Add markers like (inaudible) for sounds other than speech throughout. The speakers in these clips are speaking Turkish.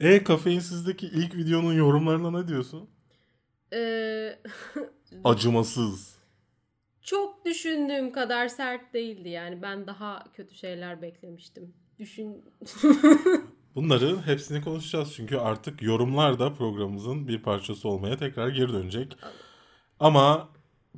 E kafeinsizdeki ilk videonun yorumlarına ne diyorsun? Ee, (laughs) Acımasız. çok düşündüğüm kadar sert değildi yani. Ben daha kötü şeyler beklemiştim. Düşün... (laughs) Bunları hepsini konuşacağız çünkü artık yorumlar da programımızın bir parçası olmaya tekrar geri dönecek. Ama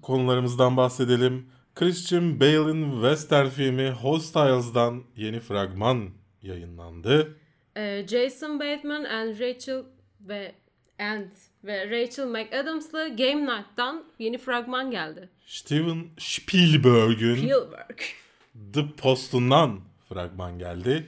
konularımızdan bahsedelim. Christian Bale'in western filmi Hostiles'dan yeni fragman yayınlandı. Ee, Jason Bateman and Rachel ve and ve Rachel McAdams'lı Game Night'tan yeni fragman geldi. Steven Spielberg'ün Spielberg. The Post'undan fragman geldi.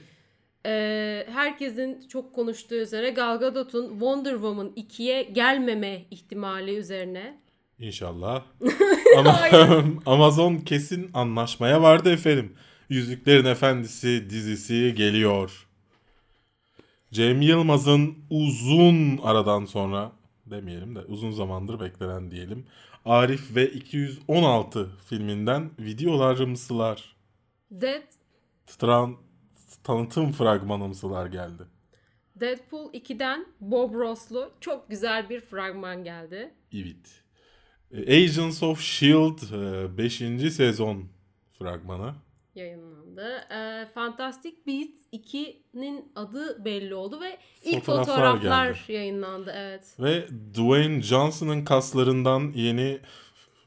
Ee, herkesin çok konuştuğu üzere Gal Gadot'un Wonder Woman 2'ye gelmeme ihtimali üzerine İnşallah. (laughs) Ama (laughs) Amazon kesin anlaşmaya vardı efendim. Yüzüklerin Efendisi dizisi geliyor. Cem Yılmaz'ın uzun aradan sonra demeyelim de uzun zamandır beklenen diyelim. Arif ve 216 filminden videolarımsılar, Dead, tran, tanıtım fragmanımsılar geldi. Deadpool 2'den Bob Ross'lu çok güzel bir fragman geldi. Evet. E, Agents of S.H.I.E.L.D. 5. E, sezon fragmanı. yayınlandı. Ee, Fantastic Beasts 2'nin adı belli oldu ve ilk Fotoğraflar fotoğraflar, geldi. yayınlandı. Evet. Ve Dwayne Johnson'ın kaslarından yeni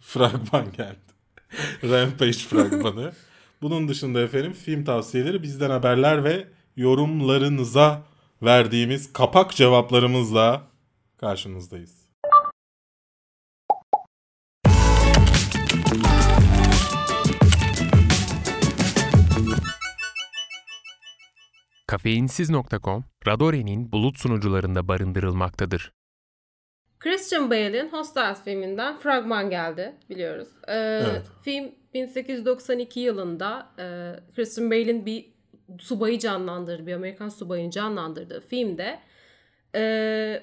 fragman geldi. (laughs) Rampage fragmanı. Bunun dışında efendim film tavsiyeleri bizden haberler ve yorumlarınıza verdiğimiz kapak cevaplarımızla karşınızdayız. Kafeinsiz.com, Radore'nin bulut sunucularında barındırılmaktadır. Christian Bale'in Hostiles filminden fragman geldi biliyoruz. Ee, Evet. Film 1892 yılında e, Christian Bale'in bir subayı canlandırdığı, bir Amerikan subayını canlandırdığı filmde e,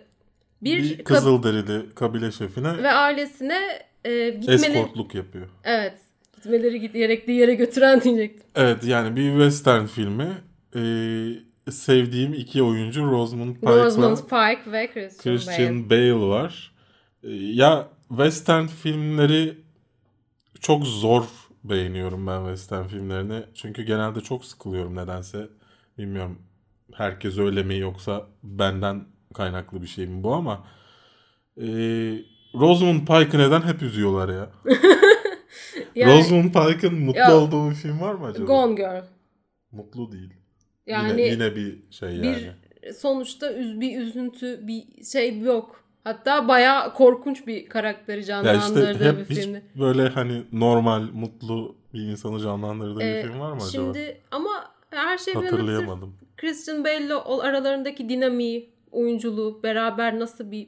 bir, Bir kab- Kızılderili kabile şefine ve ailesine e, gitmeli eskortluk yapıyor. evet gitmeleri git- gerektiği yere götüren diyecektim. Evet yani bir western filmi. Ee, sevdiğim iki oyuncu Rosamund Pike'la Rosamund Pike ve Christian, Bale. Christian Bale var. Ee, Ya western filmleri çok zor beğeniyorum ben western filmlerini. Çünkü genelde çok sıkılıyorum nedense. Bilmiyorum herkes öyle mi yoksa benden kaynaklı bir şey mi bu ama ee, Rosamund Pike'ı neden hep üzüyorlar ya? (laughs) Yani Rosamund Pike'ın mutlu Ya, olduğu bir film var mı acaba? Gone Girl. Mutlu değil. Yani yine, yine bir şey yani. bir sonuçta üz bir üzüntü bir şey yok. Hatta bayağı korkunç bir karakteri Ya canlandırdığı işte hep bir hiç filmdi. böyle hani normal, mutlu bir insanı canlandırdığı Ee, bir film var mı acaba? Şimdi ama her şey Hatırlayamadım. Christian Bale'le o aralarındaki dinamiği, oyunculuğu, beraber nasıl bir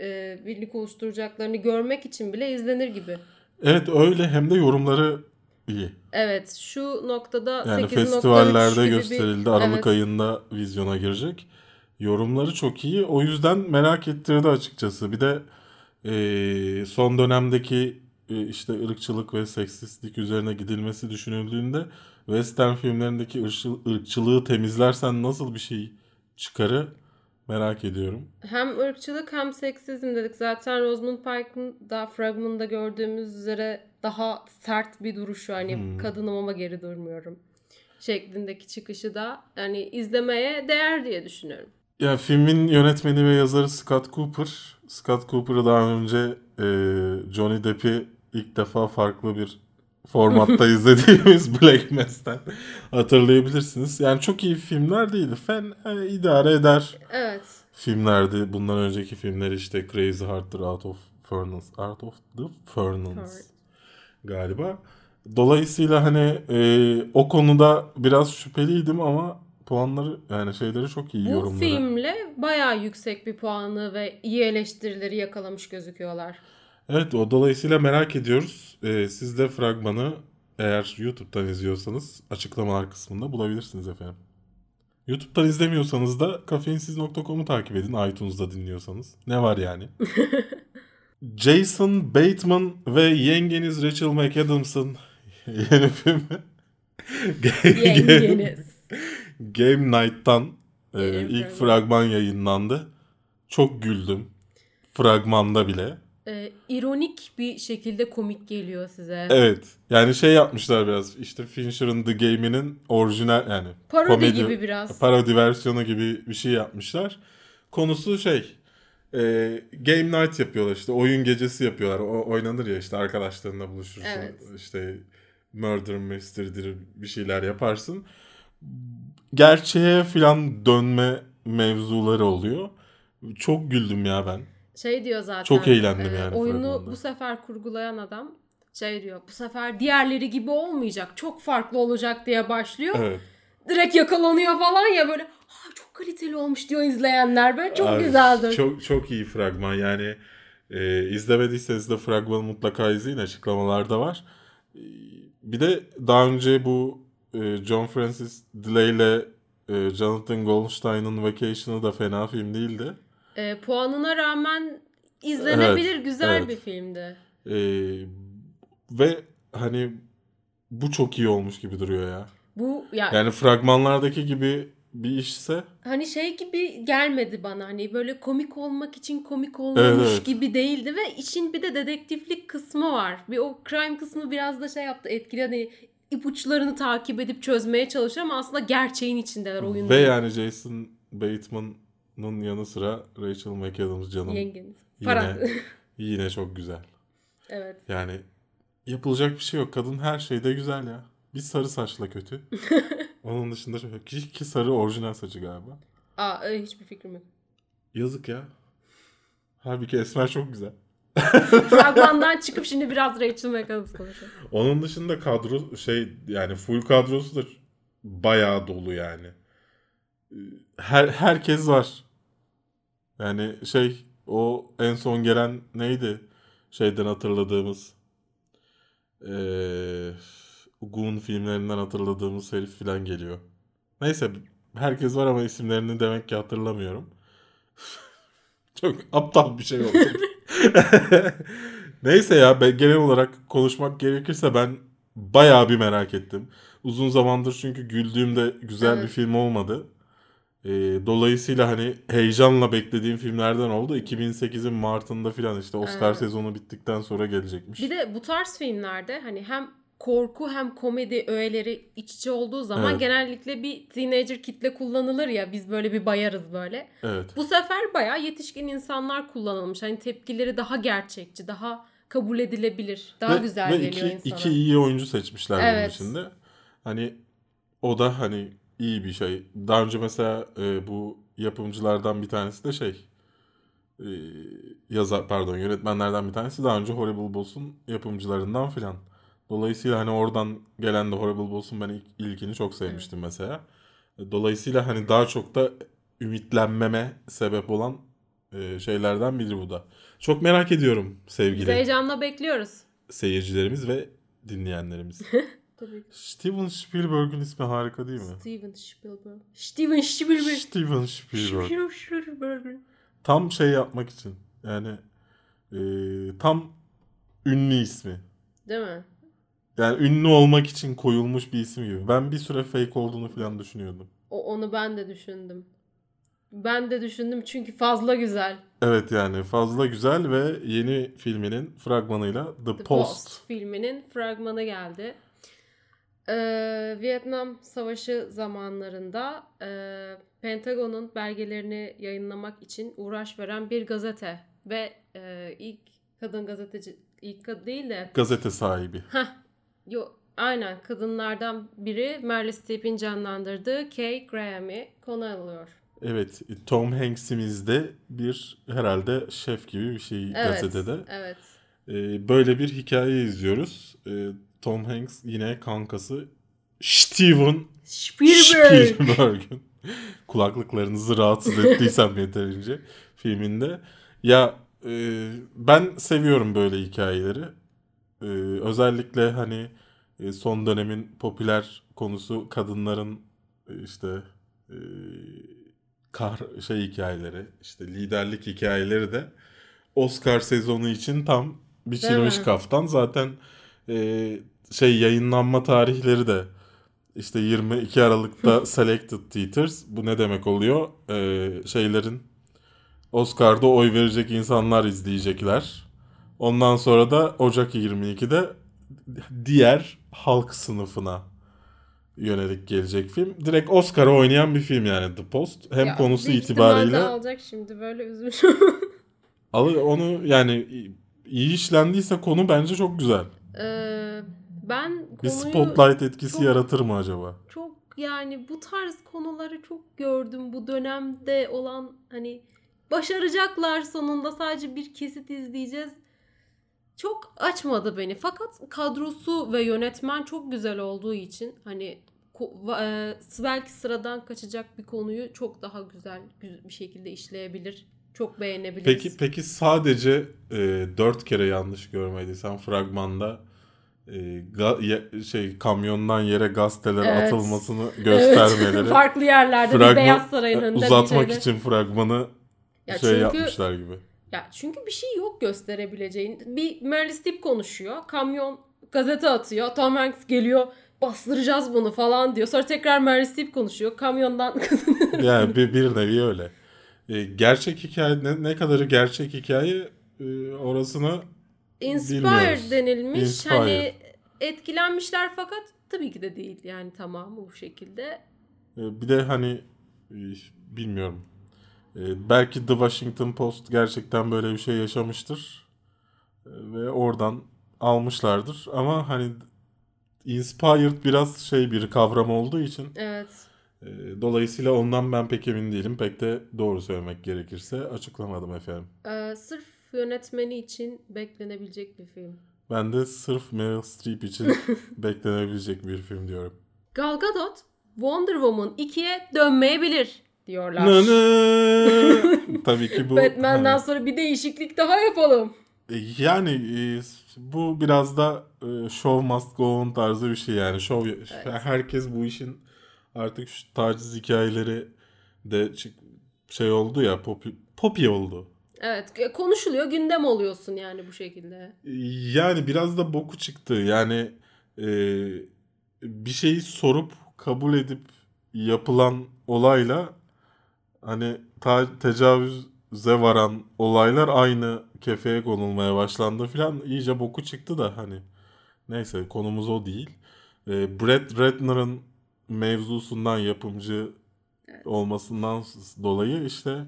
e, birlik oluşturacaklarını görmek için bile izlenir gibi. Evet öyle hem de yorumları iyi. Evet şu noktada Yani 8.3 festivallerde gibi bir- gösterildi. Aralık Evet. ayında vizyona girecek. Yorumları çok iyi. O yüzden merak ettirdi açıkçası. Bir de eee, son dönemdeki e, işte ırkçılık ve seksistlik üzerine gidilmesi düşünüldüğünde western filmlerindeki ırkçı- ırkçılığı temizlersen nasıl bir şey çıkarı merak ediyorum. Hem ırkçılık hem seksizm dedik. Zaten Rosamund Pike'ın da fragmanında gördüğümüz üzere daha sert bir duruşu. Hani Hmm. kadınım ama geri durmuyorum şeklindeki çıkışı da hani izlemeye değer diye düşünüyorum. Ya filmin yönetmeni ve yazarı Scott Cooper. Scott Cooper'ı daha önce e, Johnny Depp'i ilk defa farklı bir formatta (laughs) izlediğimiz Black Mass'ten hatırlayabilirsiniz. Yani çok iyi filmler değildi. Fen e, idare eder Evet. filmlerdi. Bundan önceki filmler işte Crazy Heart'tır, Out of Furnace, Out of the Furnace Evet. galiba. Dolayısıyla hani e, o konuda biraz şüpheliydim ama puanları yani şeyleri çok iyi Bu yorumları. filmle bayağı yüksek bir puanı ve iyi eleştirileri yakalamış gözüküyorlar. Evet o dolayısıyla merak ediyoruz. Ee, siz de fragmanı eğer YouTube'dan izliyorsanız açıklamalar kısmında bulabilirsiniz efendim. YouTube'dan izlemiyorsanız da kafeinsiz.com'u takip edin iTunes'da dinliyorsanız. Ne var yani? (laughs) Jason Bateman ve yengeniz Rachel McAdams'ın (laughs) yeni filmi Yengeniz. (laughs) Game Night'tan Ee, ilk fragman yayınlandı. Çok güldüm. Fragmanda bile. Ee, ironik bir şekilde komik geliyor size. Evet. Yani şey yapmışlar biraz. İşte Fincher'ın The Game'inin orijinal yani Parodi gibi biraz. Parodi versiyonu gibi bir şey yapmışlar. Konusu şey. e, game night yapıyorlar işte. Oyun gecesi yapıyorlar. O oynanır ya işte arkadaşlarınla buluşursun. Evet. İşte murder mystery'dir bir şeyler yaparsın. Gerçeğe falan dönme mevzuları oluyor. Çok güldüm ya ben. Şey diyor zaten. Çok eğlendim e, yani Oyunu fragmanda. bu sefer kurgulayan adam şey diyor. Bu sefer diğerleri gibi olmayacak. Çok farklı olacak diye başlıyor. Evet. Direkt yakalanıyor falan ya böyle. "Ha, çok kaliteli olmuş diyor izleyenler. Böyle çok Abi, güzeldir. Çok çok iyi fragman yani e, izlemediyseniz de fragmanı mutlaka izleyin açıklamalarda var. E, bir de daha önce bu e, John Francis Daley ile e, Jonathan Goldstein'ın Vacation'ı da fena film değildi. E, puanına rağmen izlenebilir Evet, güzel evet. bir filmdi. E, ve hani bu çok iyi olmuş gibi duruyor ya. Bu ya Yani fragmanlardaki gibi bir işse hani şey gibi gelmedi bana hani böyle komik olmak için komik olmamış Evet, gibi değildi ve işin bir de dedektiflik kısmı var. Bir o crime kısmı biraz da şey yaptı etkili hani ipuçlarını takip edip çözmeye çalışıyor ama aslında gerçeğin içindeler oyunun. ve yani Jason Bateman'ın yanı sıra Rachel McAdams canım Yengeniz. Yine- (laughs) yine çok güzel. evet. Yani yapılacak bir şey yok. Kadın her şeyde güzel ya. Bir sarı saçla kötü. (laughs) Onun dışında çok ki, ki sarı orijinal saçı galiba. Aa e, hiçbir fikrim yok. Yazık ya. Halbuki Esmer çok güzel. (laughs) Fragmandan çıkıp şimdi biraz Rachel McAdams konuşalım. Onun dışında kadro şey yani full kadrosu da bayağı dolu yani. Her herkes var. Yani şey o en son gelen neydi? Şeyden hatırladığımız eee Goon filmlerinden hatırladığımız herif falan geliyor. Neyse herkes var ama isimlerini demek ki hatırlamıyorum. (laughs) Çok aptal bir şey oldu. (laughs) Neyse ya ben genel olarak konuşmak gerekirse ben bayağı bir merak ettim. Uzun zamandır çünkü güldüğümde güzel bir Evet. film olmadı. Ee, dolayısıyla hani heyecanla beklediğim filmlerden oldu. 2008'in Mart'ında filan işte Oscar Evet. sezonu bittikten sonra gelecekmiş. Bir de bu tarz filmlerde hani hem korku hem komedi öğeleri iç içe olduğu zaman Evet. genellikle bir teenager kitle kullanılır ya biz böyle bir bayarız böyle. Evet. Bu sefer bayağı yetişkin insanlar kullanılmış. Hani tepkileri daha gerçekçi, daha kabul edilebilir, daha Ve- güzel ve geliyor iki, insana. iki iyi oyuncu seçmişler bunun Evet. içinde. Hani o da hani iyi bir şey. Daha önce mesela e, bu yapımcılardan bir tanesi de şey e, yazar pardon yönetmenlerden bir tanesi daha önce Horrible Boss'un yapımcılarından filan. Dolayısıyla hani oradan gelen de Horrible Boss'un ben ilk, ilkini çok sevmiştim mesela. Dolayısıyla hani daha çok da ümitlenmeme sebep olan e, şeylerden biri bu da. Çok merak ediyorum Biz sevgili heyecanla bekliyoruz. seyircilerimiz ve dinleyenlerimiz. (laughs) Tabii. Steven Spielberg'ün ismi harika değil mi? Steven Spielberg. Steven Spielberg. Steven Spielberg. Spielberg. Tam şey yapmak için. Yani e, tam ünlü ismi. Değil mi? Yani ünlü olmak için koyulmuş bir isim gibi. Ben bir süre fake olduğunu falan düşünüyordum. O, onu ben de düşündüm. Ben de düşündüm çünkü fazla güzel. Evet yani fazla güzel ve yeni filminin fragmanıyla The, The Post. Post filminin fragmanı geldi. Ee, Vietnam Savaşı zamanlarında e, Pentagon'un belgelerini yayınlamak için uğraş veren bir gazete ve e, ilk kadın gazeteci ilk kadın değil de Gazete sahibi. Heh, yo, aynen kadınlardan biri Meryl Streep'in canlandırdığı Kay Graham'i konu alıyor. Evet Tom Hanks'imiz de bir herhalde şef gibi bir şey Evet, gazetede. evet. Ee, böyle bir hikaye izliyoruz. Ee, Tom Hanks yine kankası Steven Spielberg. Spielberg'ün (laughs) kulaklıklarınızı rahatsız ettiysem (laughs) yeterince filminde. Ya e, ben seviyorum böyle hikayeleri. E, özellikle hani e, son dönemin popüler konusu kadınların e, işte e, kar şey hikayeleri, işte liderlik hikayeleri de Oscar sezonu için tam biçilmiş mi? kaftan. Zaten e, şey yayınlanma tarihleri de işte 22 Aralık'ta Selected Theaters. Bu ne demek oluyor? Ee, şeylerin Oscar'da oy verecek insanlar izleyecekler. Ondan sonra da Ocak 22'de diğer halk sınıfına yönelik gelecek film. Direkt Oscar'a oynayan bir film yani The Post. Hem Ya, konusu itibariyle alacak şimdi böyle üzmüş. alır onu yani iyi işlendiyse konu bence çok güzel. Ee, ben Bir konuyu spotlight etkisi çok- yaratır mı acaba? çok yani bu tarz konuları çok gördüm bu dönemde olan hani başaracaklar sonunda sadece bir kesit izleyeceğiz. Çok açmadı beni. Fakat kadrosu ve yönetmen çok güzel olduğu için hani e, belki sıradan kaçacak bir konuyu çok daha güzel gü- bir şekilde işleyebilir. Çok beğenebiliriz. Peki peki sadece e, dört kere yanlış görmediysen fragmanda ga- ye- şey kamyondan yere gazeteler Evet. atılmasını Evet. göstermeleri (laughs) farklı yerlerde bir fragman- Beyaz Saray'ın önünde uzatmak için fragmanı Ya şey çünkü- yapmışlar gibi. Ya çünkü bir şey yok gösterebileceğin. Bir Meryl Streep konuşuyor. Kamyon gazete atıyor. Tom Hanks geliyor. Bastıracağız bunu falan diyor. Sonra tekrar Meryl Streep konuşuyor. Kamyondan (laughs) Yani bir, bir nevi öyle. E, gerçek hikaye ne, ne kadarı gerçek hikaye e, orasını Inspired Bilmiyoruz. denilmiş. Inspired. Hani etkilenmişler fakat tabii ki de değil yani tamamı bu şekilde. E, Bir de hani e, bilmiyorum. E, Belki The Washington Post gerçekten böyle bir şey yaşamıştır. E, Ve oradan almışlardır. Ama hani inspired biraz şey bir kavram olduğu için Evet. e, dolayısıyla ondan ben pek emin değilim. Pek de doğru söylemek gerekirse açıklamadım efendim. Ee, sırf yönetmeni için beklenebilecek bir film. Ben de sırf Meryl Streep için (laughs) beklenebilecek bir film diyorum. Gal Gadot Wonder Woman 2'ye dönmeyebilir diyorlar. Nını! (laughs) Tabii ki bu Batman'den hani- sonra bir değişiklik daha yapalım. E, Yani e, bu biraz da e, show must go on tarzı bir şey yani. Show herkes bu işin artık şu taciz hikayeleri de şey oldu ya popi, popi oldu. Evet e, konuşuluyor gündem oluyorsun yani bu şekilde. Yani biraz da boku çıktı. Yani e, bir şeyi sorup kabul edip yapılan olayla hani ta- tecavüze varan olaylar aynı kefeye konulmaya başlandı filan iyice boku çıktı da hani neyse konumuz o değil. E, Brett Ratner'ın mevzusundan yapımcı olmasından s- dolayı işte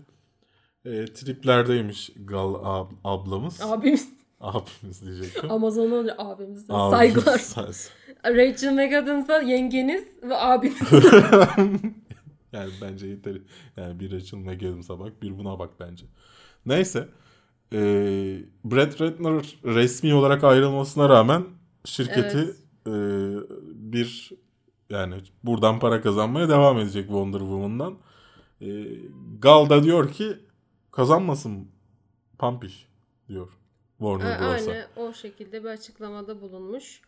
e, triplerdeymiş Gal ab- ablamız. Abimiz Abimiz diyecektim. Amazon olunca abimiz. Abimiz. Saygılar. (laughs) Say- Rachel McAdams'a yengeniz ve abimiz. (laughs) yani bence yeter. Yani bir Rachel McAdams'a bak, bir buna bak bence. Neyse. E, Brett Ratner resmi olarak ayrılmasına rağmen şirketi Evet. e, bir yani buradan para kazanmaya devam edecek Wonder Woman'dan. E, Gal da diyor ki kazanmasın Pampiş diyor Warner Bros'a. Aynı o şekilde bir açıklamada bulunmuş.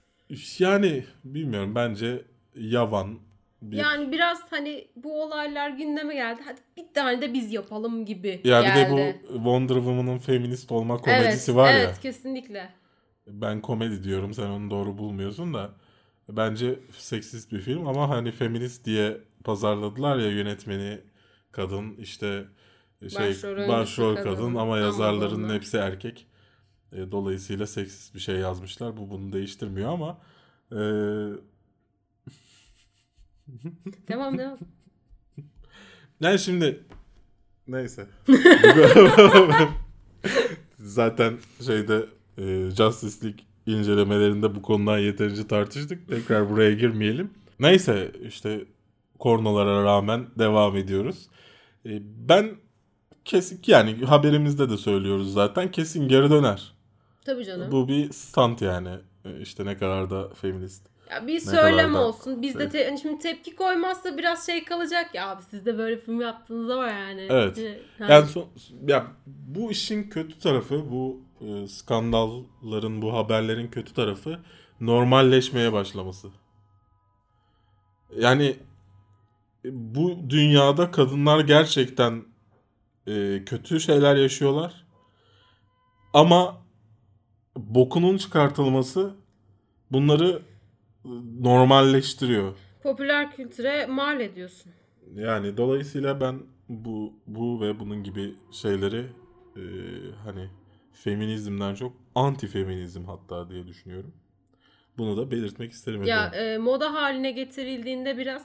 Yani bilmiyorum bence yavan bir Yani biraz hani bu olaylar gündeme geldi. Hadi bir tane de biz yapalım gibi ya bir geldi. de bu Wonder Woman'ın feminist olma komedisi evet, var evet, ya. kesinlikle. Ben komedi diyorum sen onu doğru bulmuyorsun da bence seksist bir film ama hani feminist diye pazarladılar ya yönetmeni kadın işte şey Başrol başrol, kadın, kadın. ama yazarların Amazon'da. hepsi erkek. E, dolayısıyla seksist bir şey yazmışlar. Bu bunu değiştirmiyor ama e, (laughs) Devam devam. Yani şimdi neyse. (laughs) Zaten şeyde e, Justice League incelemelerinde bu konudan yeterince tartıştık. Tekrar buraya girmeyelim. Neyse işte kornalara rağmen devam ediyoruz. E, ben kesin yani haberimizde de söylüyoruz zaten kesin geri döner. Tabii canım. Bu bir stunt yani. E, işte ne kadar da feminist. Ya bir Ne söylem olsun. Biz de te- hani şimdi tepki koymazsa biraz şey kalacak ya abi siz de böyle film yaptınız ama yani. Evet. Ha. Yani son, ya bu işin kötü tarafı, bu e, skandalların, bu haberlerin kötü tarafı normalleşmeye başlaması. Yani e, bu dünyada kadınlar gerçekten e, kötü şeyler yaşıyorlar. Ama bokunun çıkartılması bunları e, normalleştiriyor. Popüler kültüre mal ediyorsun. Yani dolayısıyla ben bu bu ve bunun gibi şeyleri e, hani feminizmden çok anti feminizm hatta diye düşünüyorum. Bunu da belirtmek isterim. Ya efendim. e, moda haline getirildiğinde biraz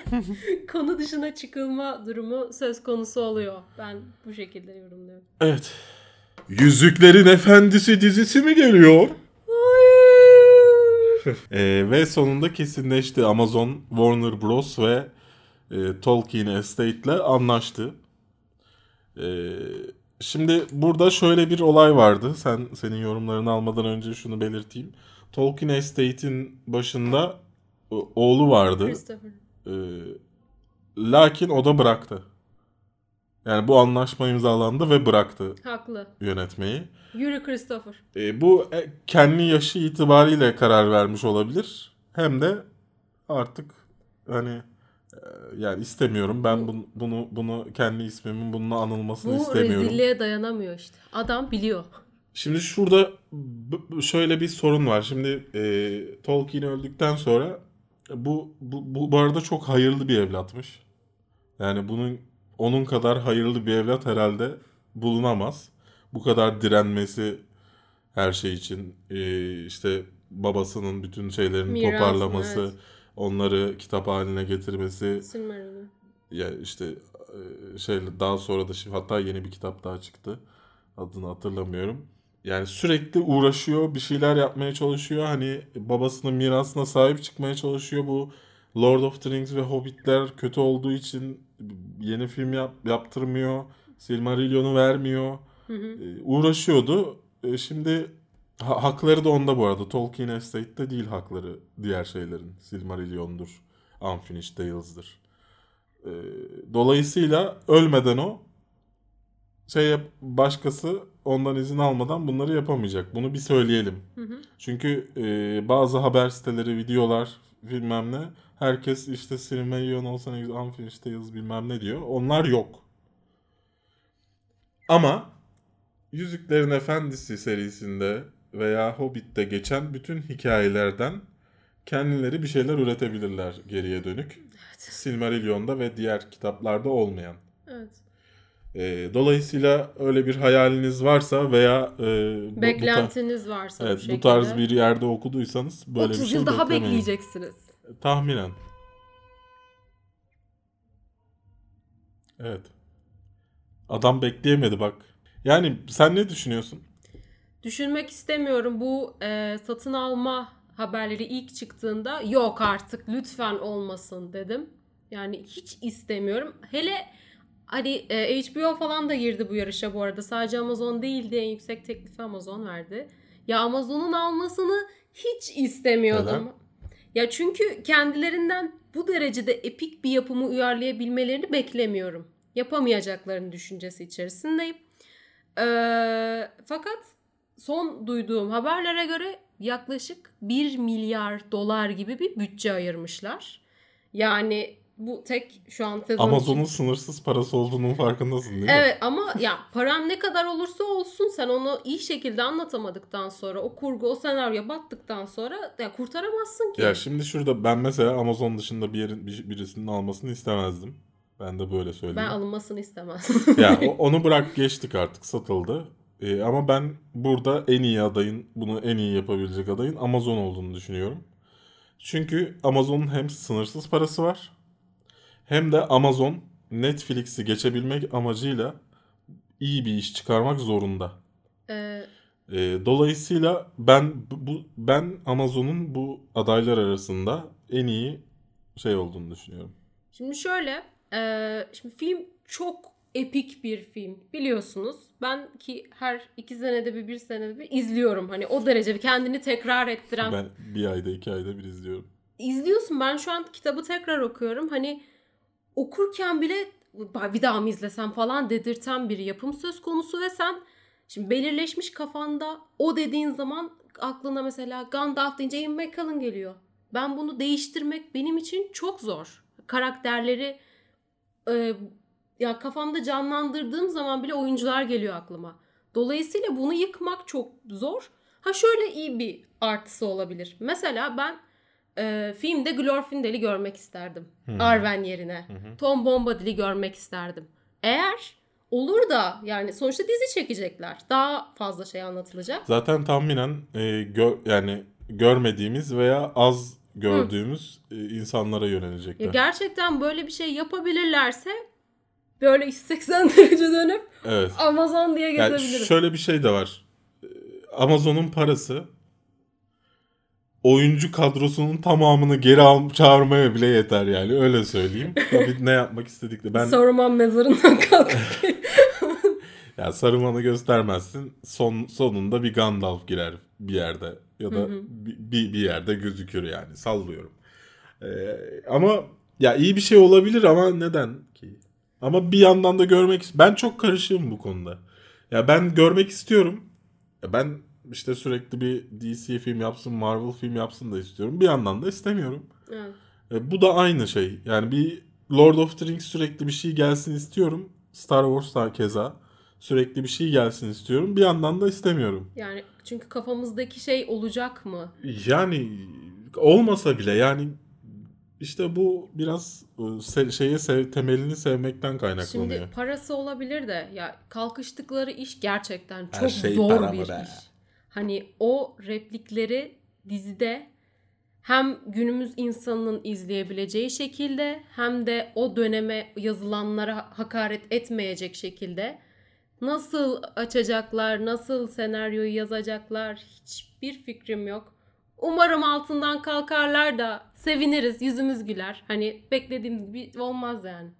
(laughs) konu dışına çıkılma durumu söz konusu oluyor. Ben bu şekilde yorumluyorum. Evet. Yüzüklerin Efendisi dizisi mi geliyor? (laughs) E, ve sonunda kesinleşti. Amazon, Warner Bros. ve e, Tolkien Estate ile anlaştı. E, şimdi burada şöyle bir olay vardı. Sen senin yorumlarını almadan önce şunu belirteyim. Tolkien Estate'in başında e, oğlu vardı. Christopher. E, lakin o da bıraktı. Yani bu anlaşma imzalandı ve bıraktı Haklı. yönetmeyi. Yürü Christopher. E, bu e, kendi yaşı itibariyle karar vermiş olabilir. Hem de artık hani e, yani istemiyorum. Ben bunu bunu, bunu kendi ismimin bununla anılmasını Bu istemiyorum. rezilliğe dayanamıyor işte. Adam biliyor. Şimdi şurada şöyle bir sorun var. Şimdi e, Tolkien öldükten sonra bu, bu bu bu arada çok hayırlı bir evlatmış. Yani bunun onun kadar hayırlı bir evlat herhalde bulunamaz. Bu kadar direnmesi her şey için e, işte babasının bütün şeylerini Mirasını, toparlaması, evet. onları kitap haline getirmesi, Silmarillion. ya işte e, şey daha sonra da şimdi hatta yeni bir kitap daha çıktı. Adını hatırlamıyorum. Yani sürekli uğraşıyor, bir şeyler yapmaya çalışıyor. Hani babasının mirasına sahip çıkmaya çalışıyor. Bu Lord of the Rings ve Hobbitler kötü olduğu için yeni film yap, yaptırmıyor. Silmarillion'u vermiyor. Hı hı. E, uğraşıyordu. E, şimdi ha- hakları da onda bu arada. Tolkien Estate'de değil hakları diğer şeylerin. Silmarillion'dur. Unfinished Tales'dır. E, dolayısıyla ölmeden o şey yap, başkası ondan izin almadan bunları yapamayacak. Bunu bir söyleyelim. Hı hı. Çünkü e, bazı haber siteleri, videolar bilmem ne herkes işte Silmarillion olsa ne güzel Unfinished Tales bilmem ne diyor. Onlar yok. Ama Yüzüklerin Efendisi serisinde veya Hobbit'te geçen bütün hikayelerden kendileri bir şeyler üretebilirler geriye dönük. Silmarillion'da ve diğer kitaplarda olmayan. Evet. E, dolayısıyla öyle bir hayaliniz varsa veya e, bu- bu, Beklentiniz varsa bu evet, şekilde. bu tarz bir yerde okuduysanız böyle 30 bir şey yıl daha beklemeyin. bekleyeceksiniz. Tahminen. Evet. Adam bekleyemedi bak. Yani sen ne düşünüyorsun? Düşünmek istemiyorum. Bu e, satın alma haberleri ilk çıktığında yok artık lütfen olmasın dedim. Yani hiç istemiyorum. Hele hani e, HBO falan da girdi bu yarışa bu arada. Sadece Amazon değildi. En yüksek teklifi Amazon verdi. Ya Amazon'un almasını hiç istemiyordum. Neden? Ya çünkü kendilerinden bu derecede epik bir yapımı uyarlayabilmelerini beklemiyorum. Yapamayacaklarını düşüncesi içerisindeyim. Ee, fakat son duyduğum haberlere göre yaklaşık 1 milyar dolar gibi bir bütçe ayırmışlar. Yani bu tek şu an sezon Amazon'un için- sınırsız parası olduğunun farkındasın değil mi? Evet ama ya paran ne kadar olursa olsun sen onu iyi şekilde anlatamadıktan sonra o kurgu o senaryo battıktan sonra ya kurtaramazsın ki. Ya şimdi şurada ben mesela Amazon dışında bir yerin bir- birisinin almasını istemezdim. Ben de böyle ben söyleyeyim. alınmasını istemezdim. (laughs) ya (laughs) onu bırak geçtik artık satıldı. Ee, ama ben burada en iyi adayın, bunu en iyi yapabilecek adayın Amazon olduğunu düşünüyorum. Çünkü Amazon'un hem sınırsız parası var hem de Amazon Netflix'i geçebilmek amacıyla iyi bir iş çıkarmak zorunda. Ee, Ee, dolayısıyla ben bu ben Amazon'un bu adaylar arasında en iyi şey olduğunu düşünüyorum. Şimdi şöyle, e, şimdi film çok epik bir film biliyorsunuz. Ben ki her iki senede bir, bir senede bir izliyorum. Hani o derece kendini tekrar ettiren. Ben bir ayda iki ayda bir izliyorum. İzliyorsun ben şu an kitabı tekrar okuyorum. Hani okurken bile bir daha mı izlesem falan dedirten bir yapım söz konusu ve sen şimdi belirleşmiş kafanda o dediğin zaman aklına mesela Gandalf deyince Ian McKellen geliyor. Ben bunu değiştirmek benim için çok zor. Karakterleri e, ya kafamda canlandırdığım zaman bile oyuncular geliyor aklıma. Dolayısıyla bunu yıkmak çok zor. Ha şöyle iyi bir artısı olabilir. Mesela ben e, filmde Glorfindel'i görmek isterdim. Arwen yerine. Tom Bombadil'i görmek isterdim. Eğer olur da yani sonuçta dizi çekecekler. Daha fazla şey anlatılacak. Zaten tahminen e, gö- yani görmediğimiz veya az gördüğümüz e, insanlara yönelecekler. Ya gerçekten böyle bir şey yapabilirlerse böyle 180 (laughs) derece dönüp evet. Amazon diye Yani gezebilirim. şöyle bir şey de var. Ee, Amazon'un parası oyuncu kadrosunun tamamını geri al çağırmaya bile yeter yani öyle söyleyeyim. Tabii ne yapmak istedikleri. Ben Saruman mezarından kalkıp (laughs) ya Saruman'ı göstermezsin. Son sonunda bir Gandalf girer bir yerde ya da bir, bir yerde gözükür yani sallıyorum. Ee, ama ya iyi bir şey olabilir ama neden ki? Ama bir yandan da görmek ben çok karışığım bu konuda. Ya ben görmek istiyorum. Ya ben işte sürekli bir DC film yapsın, Marvel film yapsın da istiyorum. Bir yandan da istemiyorum. Evet. E, bu da aynı şey. Yani bir Lord of the Rings sürekli bir şey gelsin istiyorum. Star Wars da keza sürekli bir şey gelsin istiyorum. Bir yandan da istemiyorum. Yani çünkü kafamızdaki şey olacak mı? Yani olmasa bile yani işte bu biraz e, şeye sev, temelini sevmekten kaynaklanıyor. Şimdi parası olabilir de ya kalkıştıkları iş gerçekten Her çok şey zor bir be? iş. Hani o replikleri dizide hem günümüz insanının izleyebileceği şekilde hem de o döneme yazılanlara hakaret etmeyecek şekilde nasıl açacaklar, nasıl senaryoyu yazacaklar hiçbir fikrim yok. Umarım altından kalkarlar da seviniriz, yüzümüz güler. Hani beklediğimiz gibi olmaz yani.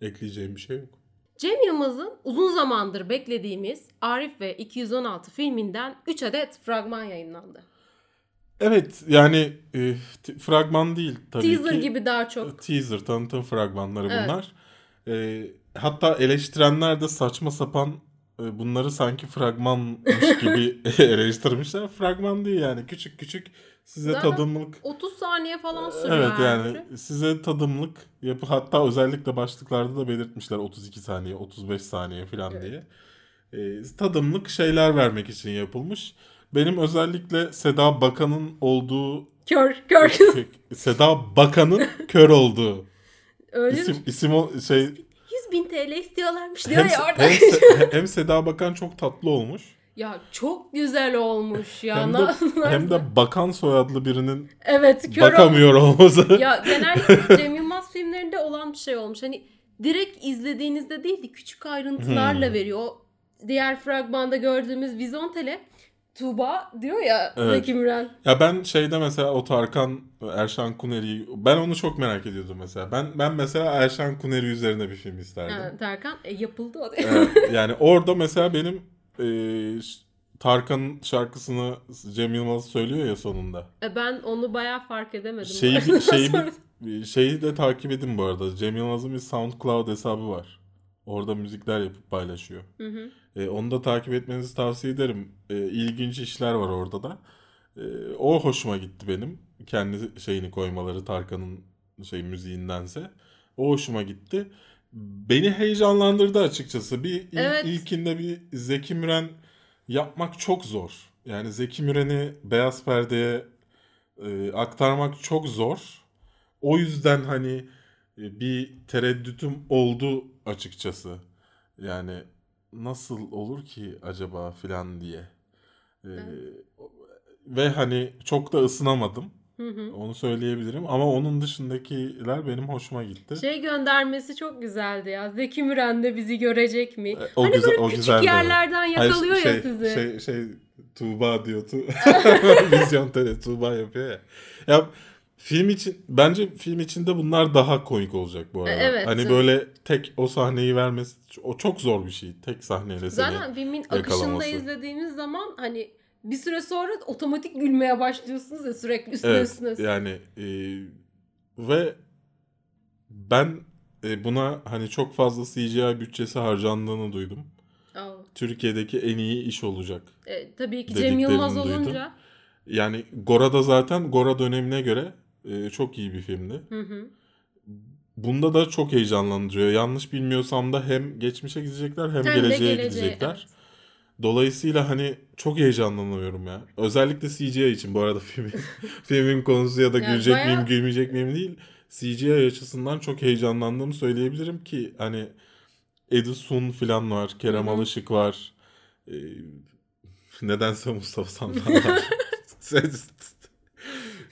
Ekleyeceğim bir şey yok. Cem Yılmaz'ın uzun zamandır beklediğimiz Arif ve 216 filminden 3 adet fragman yayınlandı. Evet yani e, fragman değil tabii Teaser ki. gibi daha çok. Teaser tanıtım fragmanları Evet. bunlar. E, hatta eleştirenler de saçma sapan e, bunları sanki fragmanmış gibi (laughs) eleştirmişler. Fragman değil yani küçük küçük size Zaten tadımlık 30 saniye falan sürüyor Evet yani biri. size tadımlık yapı hatta özellikle başlıklarda da belirtmişler 32 saniye 35 saniye falan Evet. diye. E, tadımlık şeyler vermek için yapılmış. Benim özellikle Seda Bakan'ın olduğu Kör, kör. Seda Bakan'ın kör olduğu Öyle isim mi? isim o şey 100 bin TL istiyorlarmış diyor hem, ya orada. hem, (laughs) hem Seda Bakan çok tatlı olmuş ya çok güzel olmuş ya. hem de hem de Bakan soyadlı birinin evet kör ol- bakamıyor olması. (laughs) Ya genellikle Cem Yılmaz filmlerinde olan bir şey olmuş. Hani direkt izlediğinizde değil de küçük ayrıntılarla Hmm. veriyor. O diğer fragmanda gördüğümüz Vizontele Tuğba diyor ya Evet. Zeki Müren. Ya ben şeyde mesela o Tarkan Erşan Kuneri ben onu çok merak ediyordum mesela. Ben ben mesela Erşan Kuneri üzerine bir film isterdim. Ha, Tarkan e, yapıldı o. Evet, yani orada mesela benim e, Tarkan'ın şarkısını Cem Yılmaz söylüyor ya sonunda. E, ben onu bayağı fark edemedim. Şeyi (laughs) şeyi bir- şeyi de takip edin bu arada. Cem Yılmaz'ın bir SoundCloud hesabı var. Orada müzikler yapıp paylaşıyor. Hı hı. E, onu da takip etmenizi tavsiye ederim. E, ilginç işler var orada da. E, o hoşuma gitti benim. Kendi şeyini koymaları Tarkan'ın şey müziğindense. O hoşuma gitti. Beni heyecanlandırdı açıkçası. Bir ilk- Evet. ilkinde bir Zeki Müren yapmak çok zor. Yani Zeki Müren'i beyaz perdeye e, aktarmak çok zor. O yüzden hani e, bir tereddütüm oldu açıkçası. Yani nasıl olur ki acaba filan diye. Ee, Ve hani çok da ısınamadım. Hı hı. Onu söyleyebilirim. Ama onun dışındakiler benim hoşuma gitti. Şey göndermesi çok güzeldi ya. Zeki Müren de bizi görecek mi? E, o hani güzel- böyle o küçük evet. yerlerden Hayır, yakalıyor şey, ya sizi. Şey, şey Tuğba diyor. Tu (laughs) (laughs) Vizyon tele Tuğba yapıyor ya. Ya film için bence film içinde bunlar daha komik olacak bu arada. E, evet, Hani böyle tek o sahneyi vermesi o çok zor bir şey. Tek sahneyle seni. Zaten filmin akışında izlediğimiz zaman hani bir süre sonra otomatik gülmeye başlıyorsunuz ya sürekli üstüne Evet üstüne. yani e, ve ben e, buna hani çok fazla CGI bütçesi harcandığını duydum. Aa, Türkiye'deki en iyi iş olacak. e, tabii ki Cem Yılmaz duydum. olunca. Yani Gora'da zaten Gora dönemine göre e, çok iyi bir filmdi. Hı hı. Bunda da çok heyecanlandırıyor. Yanlış bilmiyorsam da hem geçmişe gidecekler hem, Hem geleceğe geleceğe, gidecekler. Dolayısıyla hani çok heyecanlanıyorum ya. Özellikle CGI için bu arada filmin, (laughs) filmin konusu ya da Yani gülecek bayağı- miyim gülmeyecek miyim değil. CGI açısından çok heyecanlandığımı söyleyebilirim ki hani Edison falan var, Kerem Hı hı. Alışık var. Ee, nedense Mustafa Sandal var. (laughs)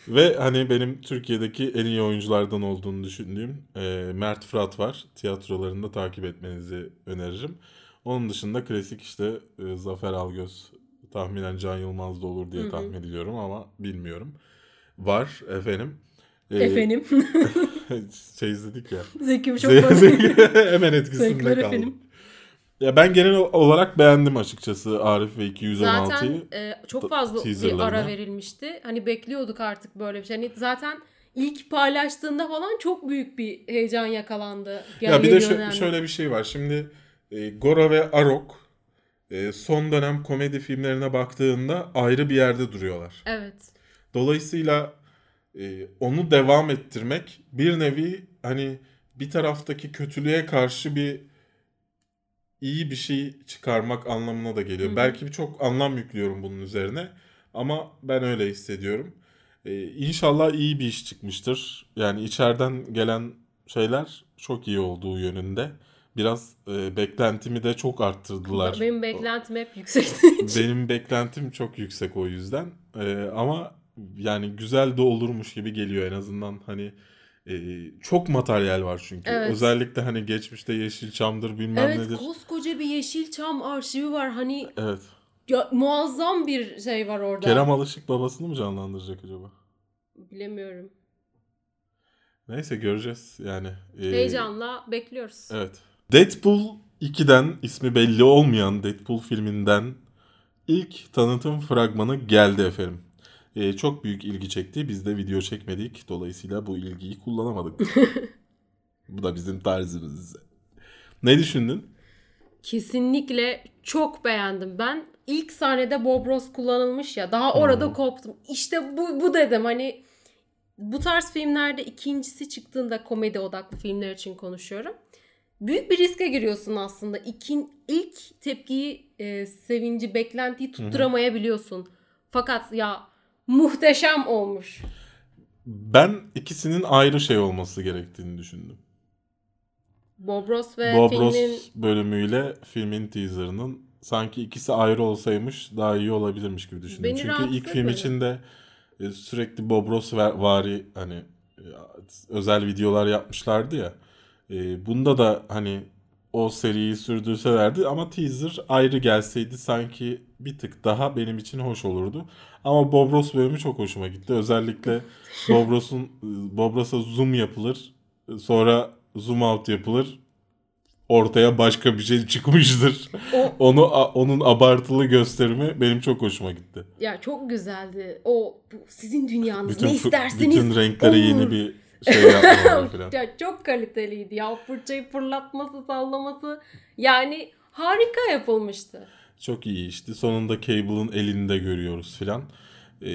Ve hani benim Türkiye'deki en iyi oyunculardan olduğunu düşündüğüm e, Mert Fırat var. Tiyatrolarında takip etmenizi öneririm. Onun dışında klasik işte e, Zafer Algöz tahminen Can Yılmaz da olur diye Hı hı. tahmin ediyorum ama bilmiyorum. Var efendim. E, Efendim. (laughs) şey izledik ya. Zekimi çok. (laughs) Hemen etkisinde kaldım. efendim. Ya ben genel olarak beğendim açıkçası Arif ve 216'yı. Zaten e, çok fazla bir ara verilmişti. Hani bekliyorduk artık böyle bir şey. Hani zaten ilk paylaştığında falan çok büyük bir heyecan yakalandı. Ya bir de şö- yani. şöyle bir şey var. Şimdi e, Gora ve Arok e, son dönem komedi filmlerine baktığında ayrı bir yerde duruyorlar. Evet. Dolayısıyla e, onu devam ettirmek bir nevi hani bir taraftaki kötülüğe karşı bir iyi bir şey çıkarmak anlamına da geliyor. Hı hı. Belki çok anlam yüklüyorum bunun üzerine ama ben öyle hissediyorum. E, inşallah iyi bir iş çıkmıştır. Yani içeriden gelen şeyler çok iyi olduğu yönünde. Biraz e, beklentimi de çok arttırdılar. Benim beklentim hep yüksekti. (laughs) Benim beklentim çok yüksek o yüzden. Ee, ama yani güzel de olurmuş gibi geliyor en azından hani e, çok materyal var çünkü. Evet. Özellikle hani geçmişte Yeşilçam'dır bilmem evet nedir. koskoca bir Yeşilçam arşivi var. Hani Evet. ya, muazzam bir şey var orada. Kerem Alışık babasını mı canlandıracak acaba? Bilemiyorum. Neyse göreceğiz yani. Ee, Heyecanla bekliyoruz. Evet. Deadpool 2'den ismi belli olmayan Deadpool filminden ilk tanıtım fragmanı geldi efendim. Ee, çok büyük ilgi çekti. Biz de video çekmedik. Dolayısıyla bu ilgiyi kullanamadık. (laughs) bu da bizim tarzımız. Ne düşündün? Kesinlikle çok beğendim. Ben ilk sahnede Bob Ross kullanılmış ya daha orada Hı. koptum. İşte bu, bu dedim hani bu tarz filmlerde ikincisi çıktığında komedi odaklı filmler için konuşuyorum. Büyük bir riske giriyorsun aslında. İkin, ilk tepkiyi, e, sevinci, beklentiyi tutturamayabiliyorsun. Fakat ya muhteşem olmuş. Ben ikisinin ayrı şey olması gerektiğini düşündüm. Bob Ross ve Bob filmin Ross bölümüyle filmin teaserının sanki ikisi ayrı olsaymış daha iyi olabilirmiş gibi düşündüm. Beni Çünkü ilk film etmedi. içinde içinde sürekli Bob Ross va- vari hani e, özel videolar yapmışlardı ya. E, bunda da hani o seriyi sürdürselerdi ama teaser ayrı gelseydi sanki bir tık daha benim için hoş olurdu. Ama Bob Ross bölümü çok hoşuma gitti. Özellikle (laughs) Bob Ross'un Bob Ross'a zoom yapılır. Sonra zoom out yapılır. Ortaya başka bir şey çıkmıştır. o Onu onun abartılı gösterimi benim çok hoşuma gitti. ya çok güzeldi. O sizin dünyanız Bütün ne isterseniz bütün renklere yeni olur. bir şey yapmaları (laughs) falan. ya çok kaliteliydi ya. Fırçayı fırlatması, sallaması yani harika yapılmıştı. Çok iyi işte. Sonunda Cable'ın elinde görüyoruz filan. Ee,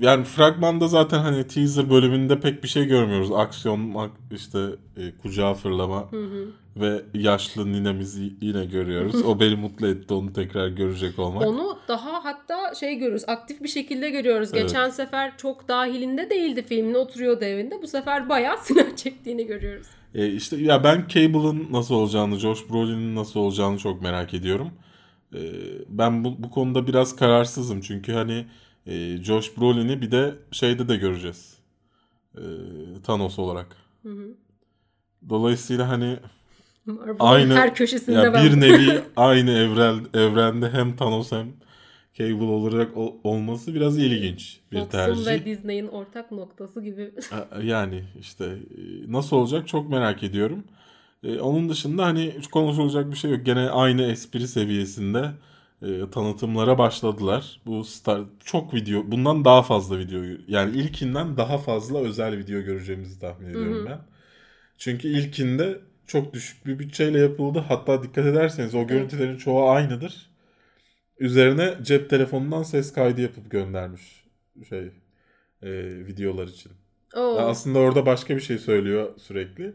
yani fragmanda zaten hani teaser bölümünde pek bir şey görmüyoruz. Aksiyon işte e, kucağa fırlama Hı hı. Ve yaşlı ninemizi yine görüyoruz. O beni mutlu etti onu tekrar görecek olmak. Onu daha hatta şey görüyoruz. Aktif bir şekilde görüyoruz. Evet. Geçen sefer çok dahilinde değildi filmin. Oturuyordu evinde. Bu sefer bayağı (laughs) sinir çektiğini görüyoruz. E işte ya ben Cable'ın nasıl olacağını, Josh Brolin'in nasıl olacağını çok merak ediyorum. E, ben bu, bu konuda biraz kararsızım çünkü hani e, Josh Brolin'i bir de şeyde de göreceğiz. E, Thanos olarak. Hı hı. Dolayısıyla hani Aynı- her köşesinde ya ben. bir nevi (laughs) aynı evren evrende hem Thanos hem Cable olarak ol- olması biraz ilginç bir Fox'un tercih. ve Disney'in ortak noktası gibi. (laughs) Yani işte e, nasıl olacak çok merak ediyorum. E, onun dışında hani konuşulacak bir şey yok. Gene aynı espri seviyesinde e, tanıtımlara başladılar. Bu star çok video, bundan daha fazla video yani ilkinden daha fazla özel video göreceğimizi tahmin ediyorum hı. ben. Çünkü ilkinde çok düşük bir bütçeyle yapıldı. Hatta dikkat ederseniz o görüntülerin çoğu aynıdır. Üzerine cep telefonundan ses kaydı yapıp göndermiş şey e, videolar için. Oo. Ya Aslında orada başka bir şey söylüyor sürekli.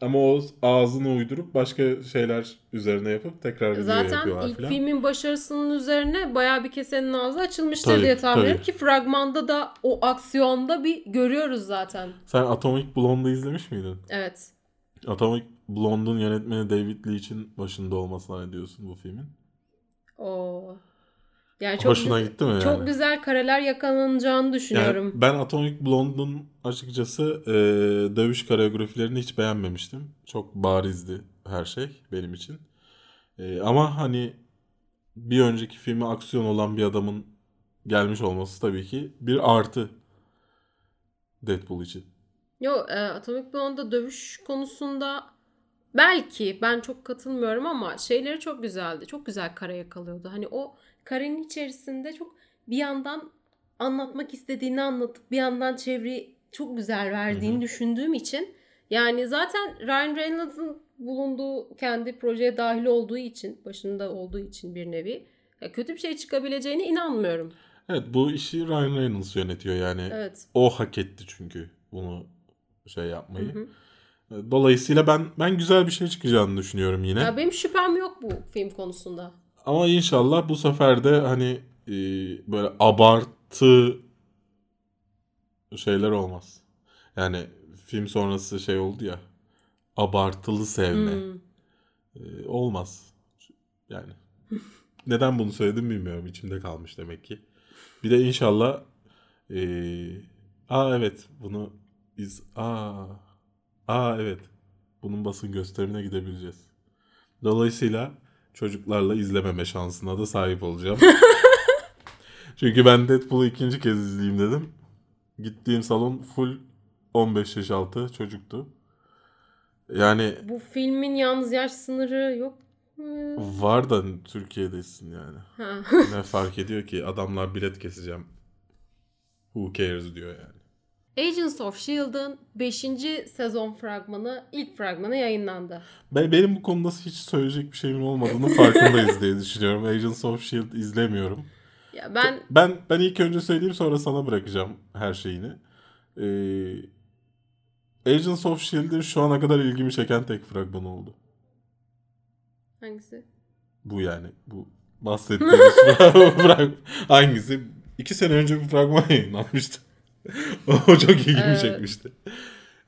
Ama o ağzını uydurup başka şeyler üzerine yapıp tekrar video Zaten yapıyorlar ilk falan. filmin başarısının üzerine bayağı bir kesenin ağzı açılmıştır Tabii, diye tahmin ediyorum ki fragmanda da o aksiyonda bir görüyoruz zaten. Sen Atomic Blonde'u izlemiş miydin? Evet. Atomic Blonde'un yönetmeni David Leitch'in başında olmasına ne diyorsun bu filmin? O. Yani çok Hoşuna güzel, gitti mi yani? Çok güzel kareler yakalanacağını düşünüyorum. Yani ben Atomic Blonde'un açıkçası e, dövüş koreografilerini hiç beğenmemiştim. Çok barizdi her şey benim için. E, ama hani bir önceki filmi aksiyon olan bir adamın gelmiş olması tabii ki bir artı Deadpool için. Yo, e, Atomic Blonde'da dövüş konusunda belki ben çok katılmıyorum ama şeyleri çok güzeldi. Çok güzel kare yakalıyordu. Hani o karenin içerisinde çok bir yandan anlatmak istediğini anlatıp bir yandan çevreyi çok güzel verdiğini Hı hı. düşündüğüm için yani zaten Ryan Reynolds'ın bulunduğu kendi projeye dahil olduğu için, başında olduğu için bir nevi ya kötü bir şey çıkabileceğine inanmıyorum. Evet bu işi Ryan Reynolds yönetiyor yani. Evet. O hak etti çünkü bunu şey Hı yapmayı. hı. Dolayısıyla ben ben güzel bir şey çıkacağını düşünüyorum yine. Ya benim şüphem yok bu film konusunda. Ama inşallah bu sefer de hani e, böyle abartı şeyler olmaz. Yani film sonrası şey oldu ya abartılı sevme. Hmm. E, olmaz. Yani (laughs) neden bunu söyledim bilmiyorum. İçimde kalmış demek ki. Bir de inşallah e, aa evet bunu iz aa aa evet bunun basın gösterimine gidebileceğiz. Dolayısıyla çocuklarla izlememe şansına da sahip olacağım. (laughs) Çünkü ben Deadpool'u ikinci kez izleyeyim dedim. Gittiğim salon full 15 yaş altı çocuktu. Yani Bu filmin yalnız yaş sınırı yok mu? var da Türkiye'desin yani. Ha. ne fark ediyor ki adamlar bilet keseceğim. Who cares diyor yani. Agents of S.H.I.E.L.D.'ın 5. sezon fragmanı, ilk fragmanı yayınlandı. Ben, benim bu konuda hiç söyleyecek bir şeyim olmadığını farkındayız diye düşünüyorum. Agents of S.H.I.E.L.D. izlemiyorum. Ya ben Ben ben ilk önce söyleyeyim sonra sana bırakacağım her şeyini. Ee, Agents of S.H.I.E.L.D'in şu ana kadar ilgimi çeken tek fragman oldu. hangisi? Bu yani. Bu bahsettiğimiz (laughs) fragman. Hangisi? İki sene önce bir fragman yayınlanmıştı. (laughs) o çok ilgimi Evet. çekmişti.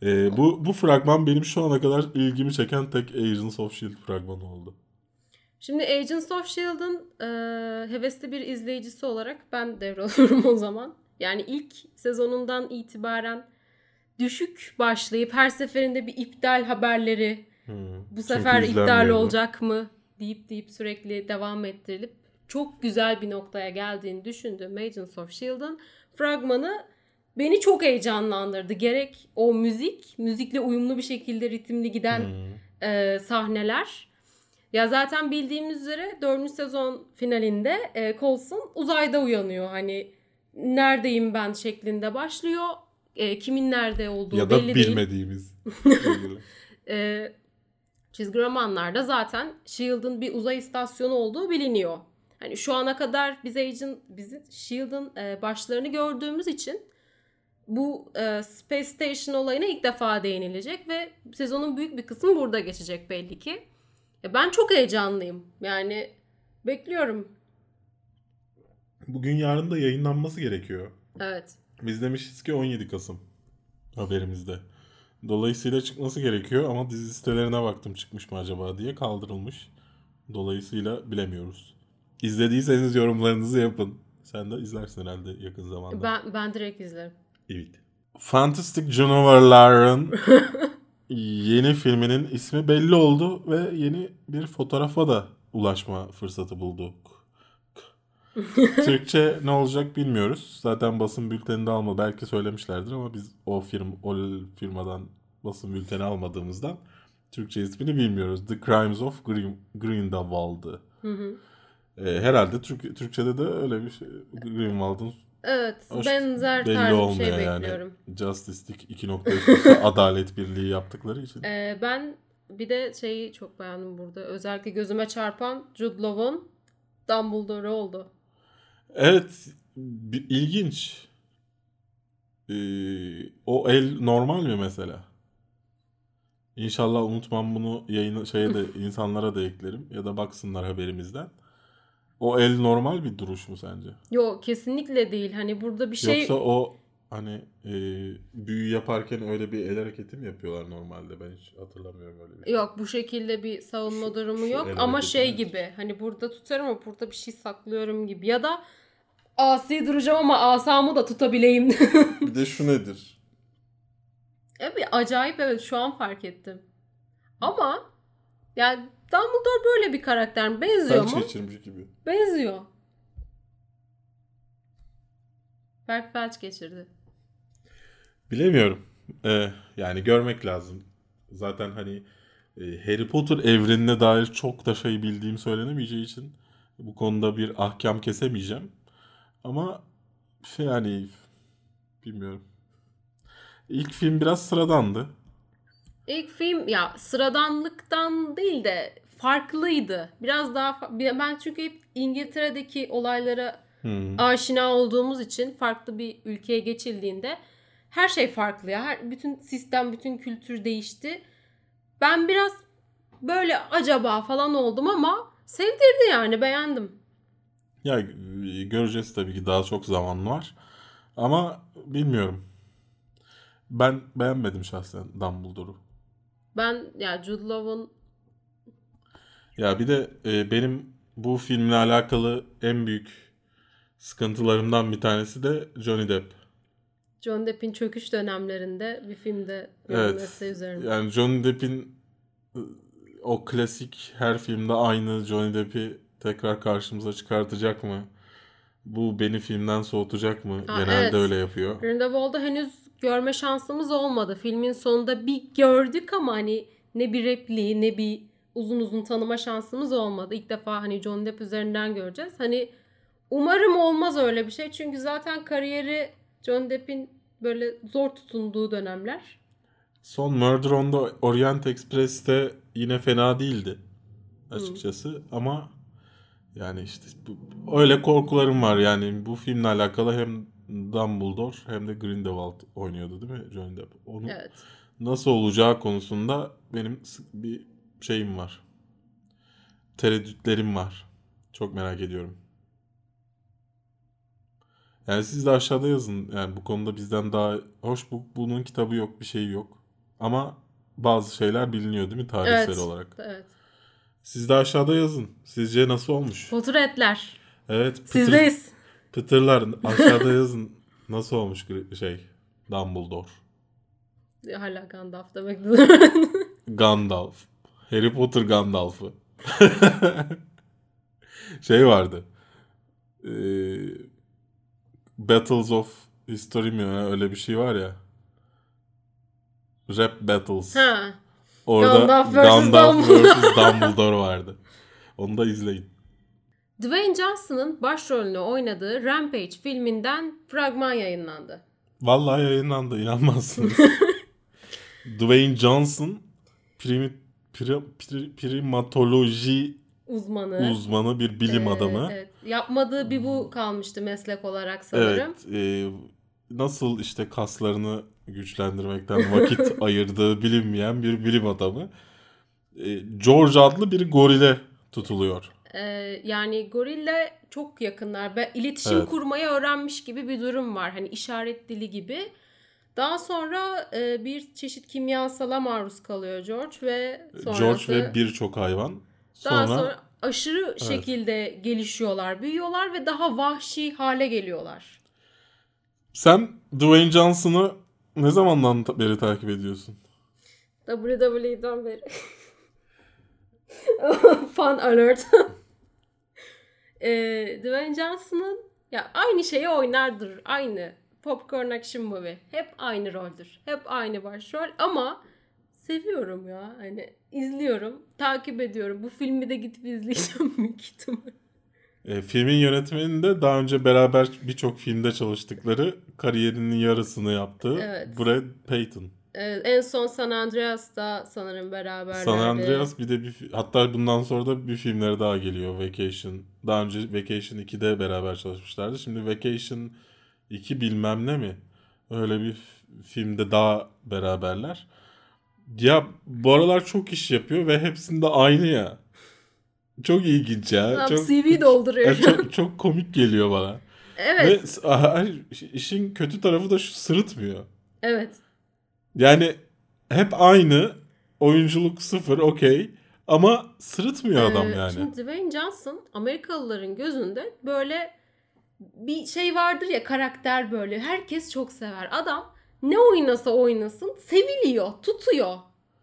Ee, bu, bu fragman benim şu ana kadar ilgimi çeken tek Agents of S.H.I.E.L.D. fragmanı oldu. Şimdi Agents of S.H.I.E.L.D'ın e, hevesli bir izleyicisi olarak ben devralıyorum (laughs) o zaman. Yani ilk sezonundan itibaren düşük başlayıp her seferinde bir iptal haberleri Hmm. bu sefer iptal olacak mı deyip deyip sürekli devam ettirilip çok güzel bir noktaya geldiğini düşündüğüm Agents of S.H.I.E.L.D'ın fragmanı beni çok heyecanlandırdı. Gerek o müzik, müzikle uyumlu bir şekilde ritimli giden Hmm. e, sahneler. Ya zaten bildiğimiz üzere 4. sezon finalinde e, Coulson uzayda uyanıyor. Hani neredeyim ben şeklinde başlıyor. E, kimin nerede olduğu Ya da belli değil. bilmediğimiz. şeyleri. (laughs) E, çizgi romanlarda zaten S.H.I.E.L.D'ın bir uzay istasyonu olduğu biliniyor. Hani şu ana kadar biz Agent, bizi S.H.I.E.L.D'ın e, başlarını gördüğümüz için bu e, Space Station olayına ilk defa değinilecek ve sezonun büyük bir kısmı burada geçecek belli ki. E, ben çok heyecanlıyım. Yani bekliyorum. Bugün yarın da yayınlanması gerekiyor. Evet. Biz demişiz ki 17 Kasım haberimizde. Dolayısıyla çıkması gerekiyor ama dizi sitelerine baktım çıkmış mı acaba diye kaldırılmış. Dolayısıyla bilemiyoruz. İzlediyseniz yorumlarınızı yapın. Sen de izlersin herhalde yakın zamanda. Ben ben direkt izlerim. Evet. Fantastic Canavarların (laughs) yeni filminin ismi belli oldu ve yeni bir fotoğrafa da ulaşma fırsatı bulduk. (laughs) Türkçe ne olacak bilmiyoruz. Zaten basın bülteninde alma belki söylemişlerdir ama biz o firm o firmadan basın bülteni almadığımızdan Türkçe ismini bilmiyoruz. The Crimes of Green, Grindelwald'ı. Hı hı. Ee, herhalde Türk, Türkçe'de de öyle bir şey. Grindelwald'ın Evet. Hoş- benzer belli tarz bir şey yani. bekliyorum. Justice League 2 nokta üstü (laughs) adalet birliği yaptıkları için. Ee, ben bir de şeyi çok beğendim burada. Özellikle gözüme çarpan Jude Law'un Dumbledore oldu. Evet, bir, ilginç. Ee, o el normal mi mesela? İnşallah unutmam bunu yayın şeye de (laughs) insanlara da eklerim ya da baksınlar haberimizden. O el normal bir duruş mu sence? Yok kesinlikle değil. Hani burada bir şey Yoksa o hani e, büyü yaparken öyle bir el hareketi mi yapıyorlar normalde? Ben hiç hatırlamıyorum öyle bir şey. yok bu şekilde bir savunma Şu- durumu şu yok ama şey mi? gibi hani burada tutarım ama burada bir şey saklıyorum gibi ya da asi duracağım ama asamı da tutabileyim. (laughs) Bir de şu nedir? evet acayip evet şu an fark ettim. Ama yani Dumbledore böyle bir karakter mi? Benziyor Felç mu? geçirmiş gibi. Benziyor. Berk felç geçirdi. Bilemiyorum. Ee, yani görmek lazım. Zaten hani e, Harry Potter evrenine dair çok da şey bildiğim söylenemeyeceği için bu konuda bir ahkam kesemeyeceğim. Ama şey yani bilmiyorum. İlk film biraz sıradandı. İlk film ya sıradanlıktan değil de farklıydı. Biraz daha ben çünkü hep İngiltere'deki olaylara Hmm. aşina olduğumuz için farklı bir ülkeye geçildiğinde her şey farklı ya. Her, bütün sistem, bütün kültür değişti. Ben biraz böyle acaba falan oldum ama sevdirdi yani beğendim. Ya e, göreceğiz tabii ki daha çok zaman var. Ama bilmiyorum. Ben beğenmedim şahsen Dumbledore'u. Ben ya Jude Law'un Ya bir de e, benim bu filmle alakalı en büyük sıkıntılarımdan bir tanesi de Johnny Depp. John Depp'in çöküş dönemlerinde bir filmde Evet. üzerine. Yani Johnny Depp'in e, o klasik her filmde aynı Johnny Depp'i tekrar karşımıza çıkartacak mı? Bu beni filmden soğutacak mı? Ha, Genelde evet. öyle yapıyor. Grindelwald'u henüz görme şansımız olmadı. Filmin sonunda bir gördük ama hani ne bir repliği ne bir uzun uzun tanıma şansımız olmadı. İlk defa hani John Depp üzerinden göreceğiz. Hani umarım olmaz öyle bir şey. Çünkü zaten kariyeri John Depp'in böyle zor tutunduğu dönemler. Son Murder on the Orient Express'te yine fena değildi açıkçası ama yani işte bu, öyle korkularım var yani bu filmle alakalı hem Dumbledore hem de Grindelwald oynuyordu değil mi Johnny Depp? Onu Evet. nasıl olacağı konusunda benim bir şeyim var. Tereddütlerim var. Çok merak ediyorum. Yani siz de aşağıda yazın. Yani bu konuda bizden daha hoş bu bunun kitabı yok, bir şey yok. Ama bazı şeyler biliniyor değil mi tarihsel Evet. olarak? Evet. Siz de aşağıda yazın. Sizce nasıl olmuş? Potretler. Evet, pıtır, Sizdeyiz. Pıtırlar aşağıda yazın. Nasıl olmuş şey Dumbledore? Hala Gandalf demek. (laughs) Gandalf. Harry Potter Gandalf'ı. (laughs) şey vardı. Ee, Battles of History mi öyle bir şey var ya. Rap Battles. ha. Orada Gandalf vs. Gandalf Dumbledore. Dumbledore vardı. Onu da izleyin. Dwayne Johnson'ın başrolünü oynadığı Rampage filminden fragman yayınlandı. Vallahi yayınlandı inanmazsınız. (laughs) Dwayne Johnson primi, pri- pri- primatoloji Uzmanı. uzmanı bir bilim Ee, adamı. Evet. Yapmadığı bir bu kalmıştı meslek olarak sanırım. Evet. e, nasıl işte kaslarını güçlendirmekten vakit (laughs) ayırdığı bilinmeyen bir bilim adamı. E, George adlı bir gorile tutuluyor. Ee, yani gorille çok yakınlar. Ve iletişim Evet. kurmayı öğrenmiş gibi bir durum var. Hani işaret dili gibi. Daha sonra e, bir çeşit kimyasala maruz kalıyor George ve sonrası George ve birçok hayvan. daha Sonra, sonra aşırı şekilde gelişiyorlar, büyüyorlar ve daha vahşi hale geliyorlar. sen Dwayne Johnson'ı ne zamandan beri takip ediyorsun? WWE'den beri. (laughs) Fun alert. E, Dwayne Johnson'ın ya aynı şeyi oynardır. Aynı. Popcorn action movie. Hep aynı roldür. Hep aynı başrol ama seviyorum ya. Hani izliyorum, takip ediyorum. Bu filmi de gidip izleyeceğim (laughs) büyük ihtimal. E, filmin yönetmeninde daha önce beraber birçok filmde çalıştıkları kariyerinin yarısını yaptığı Evet. Brad Payton. Ee, en son San Andreas'ta sanırım beraberlerdi. San Andreas bir de bir hatta bundan sonra da bir filmleri daha geliyor Vacation. Daha önce Vacation 2'de beraber çalışmışlardı. Şimdi Vacation 2 bilmem ne mi? Öyle bir filmde daha beraberler. Ya bu aralar çok iş yapıyor ve hepsinde aynı ya. Çok ilginç ya. Adam çok, CV dolduruyor. Ya çok, çok komik geliyor bana. evet. Ve işin kötü tarafı da şu sırıtmıyor. Evet. Yani hep aynı. Oyunculuk sıfır okey. Ama sırıtmıyor adam Ee, yani. Şimdi Dwayne Johnson Amerikalıların gözünde böyle bir şey vardır ya karakter böyle. Herkes çok sever. Adam ne oynasa oynasın seviliyor, tutuyor.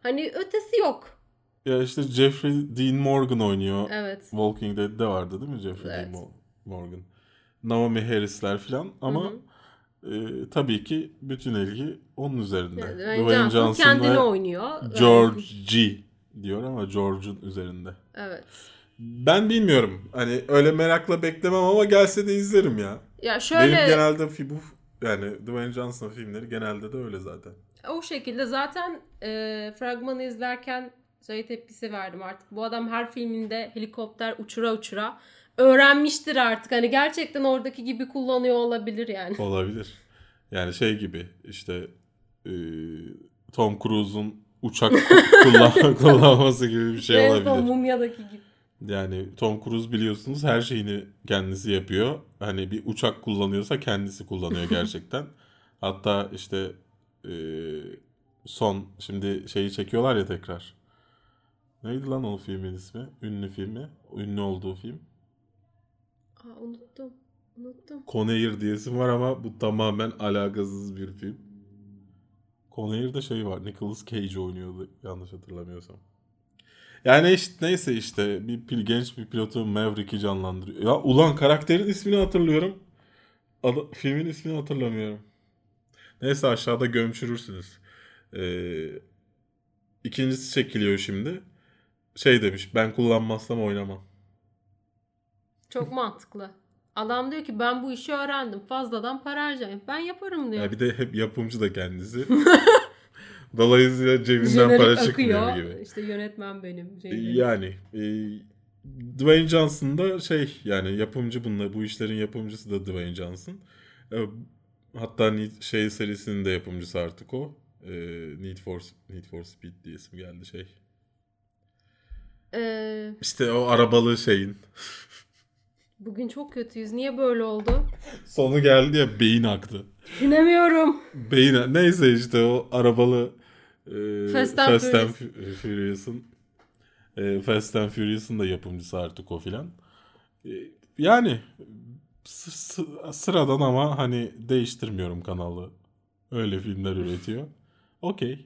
Hani ötesi yok. Ya işte Jeffrey Dean Morgan oynuyor. Evet. Walking Dead'de vardı değil mi Jeffrey Evet. Dean Mo- Morgan? Naomi Harris'ler falan ama Hı hı. E, tabii ki bütün ilgi onun üzerinde. Yani Dwayne, Johnson, kendini ve oynuyor. George G diyor ama George'un üzerinde. Evet. Ben bilmiyorum. Hani öyle merakla beklemem ama gelse de izlerim ya. Ya şöyle Benim genelde bu yani Dwayne Johnson filmleri genelde de öyle zaten. o şekilde zaten e, fragmanı izlerken şey tepkisi verdim artık. Bu adam her filminde helikopter uçura uçura öğrenmiştir artık. Hani gerçekten oradaki gibi kullanıyor olabilir yani. (laughs) Olabilir. Yani şey gibi işte e, Tom Cruise'un uçak (laughs) kullan- (laughs) kullanması gibi bir şey En son olabilir. mumyadaki gibi. Yani Tom Cruise biliyorsunuz her şeyini kendisi yapıyor. Hani bir uçak kullanıyorsa kendisi kullanıyor gerçekten. Hatta işte e, son şimdi şeyi çekiyorlar ya tekrar. Neydi lan o filmin ismi? Ünlü filmi. Ünlü olduğu film. Aa, unuttum. Unuttum. Conair diyesim var ama bu tamamen alakasız bir film. Conair'de şey var. Nicolas Cage oynuyordu yanlış hatırlamıyorsam. Yani işte neyse işte bir pil, genç bir pilotu Maverick'i canlandırıyor. Ya ulan karakterin ismini hatırlıyorum. Adı, filmin ismini hatırlamıyorum. Neyse aşağıda gömçürürsünüz. Ee, ikincisi çekiliyor şimdi. Şey demiş ben kullanmazsam oynamam. Çok mantıklı. Adam diyor ki ben bu işi öğrendim. Fazladan para harcayayım. Ben yaparım diyor. Ya bir de hep yapımcı da kendisi. (laughs) Dolayısıyla cebinden Jenerik para çıkmıyor akıyor. gibi. İşte yönetmen benim. jenerik. Yani e, Dwayne Johnson da şey yani yapımcı bunlar bu işlerin yapımcısı da Dwayne Johnson. E, hatta şey serisinin de yapımcısı artık o. E, Need for Need for Speed diye isim geldi şey. Ee, İşte o arabalı şeyin. (laughs) bugün çok kötüyüz. Niye böyle oldu? Sonu geldi ya beyin aktı. Düşünemiyorum. Beyin neyse işte o arabalı e, Fast and Fu- Furious'un e, Fast and Furious'un da yapımcısı artık o filan. E, yani sıradan ama hani değiştirmiyorum kanalı. Öyle filmler üretiyor. Okey.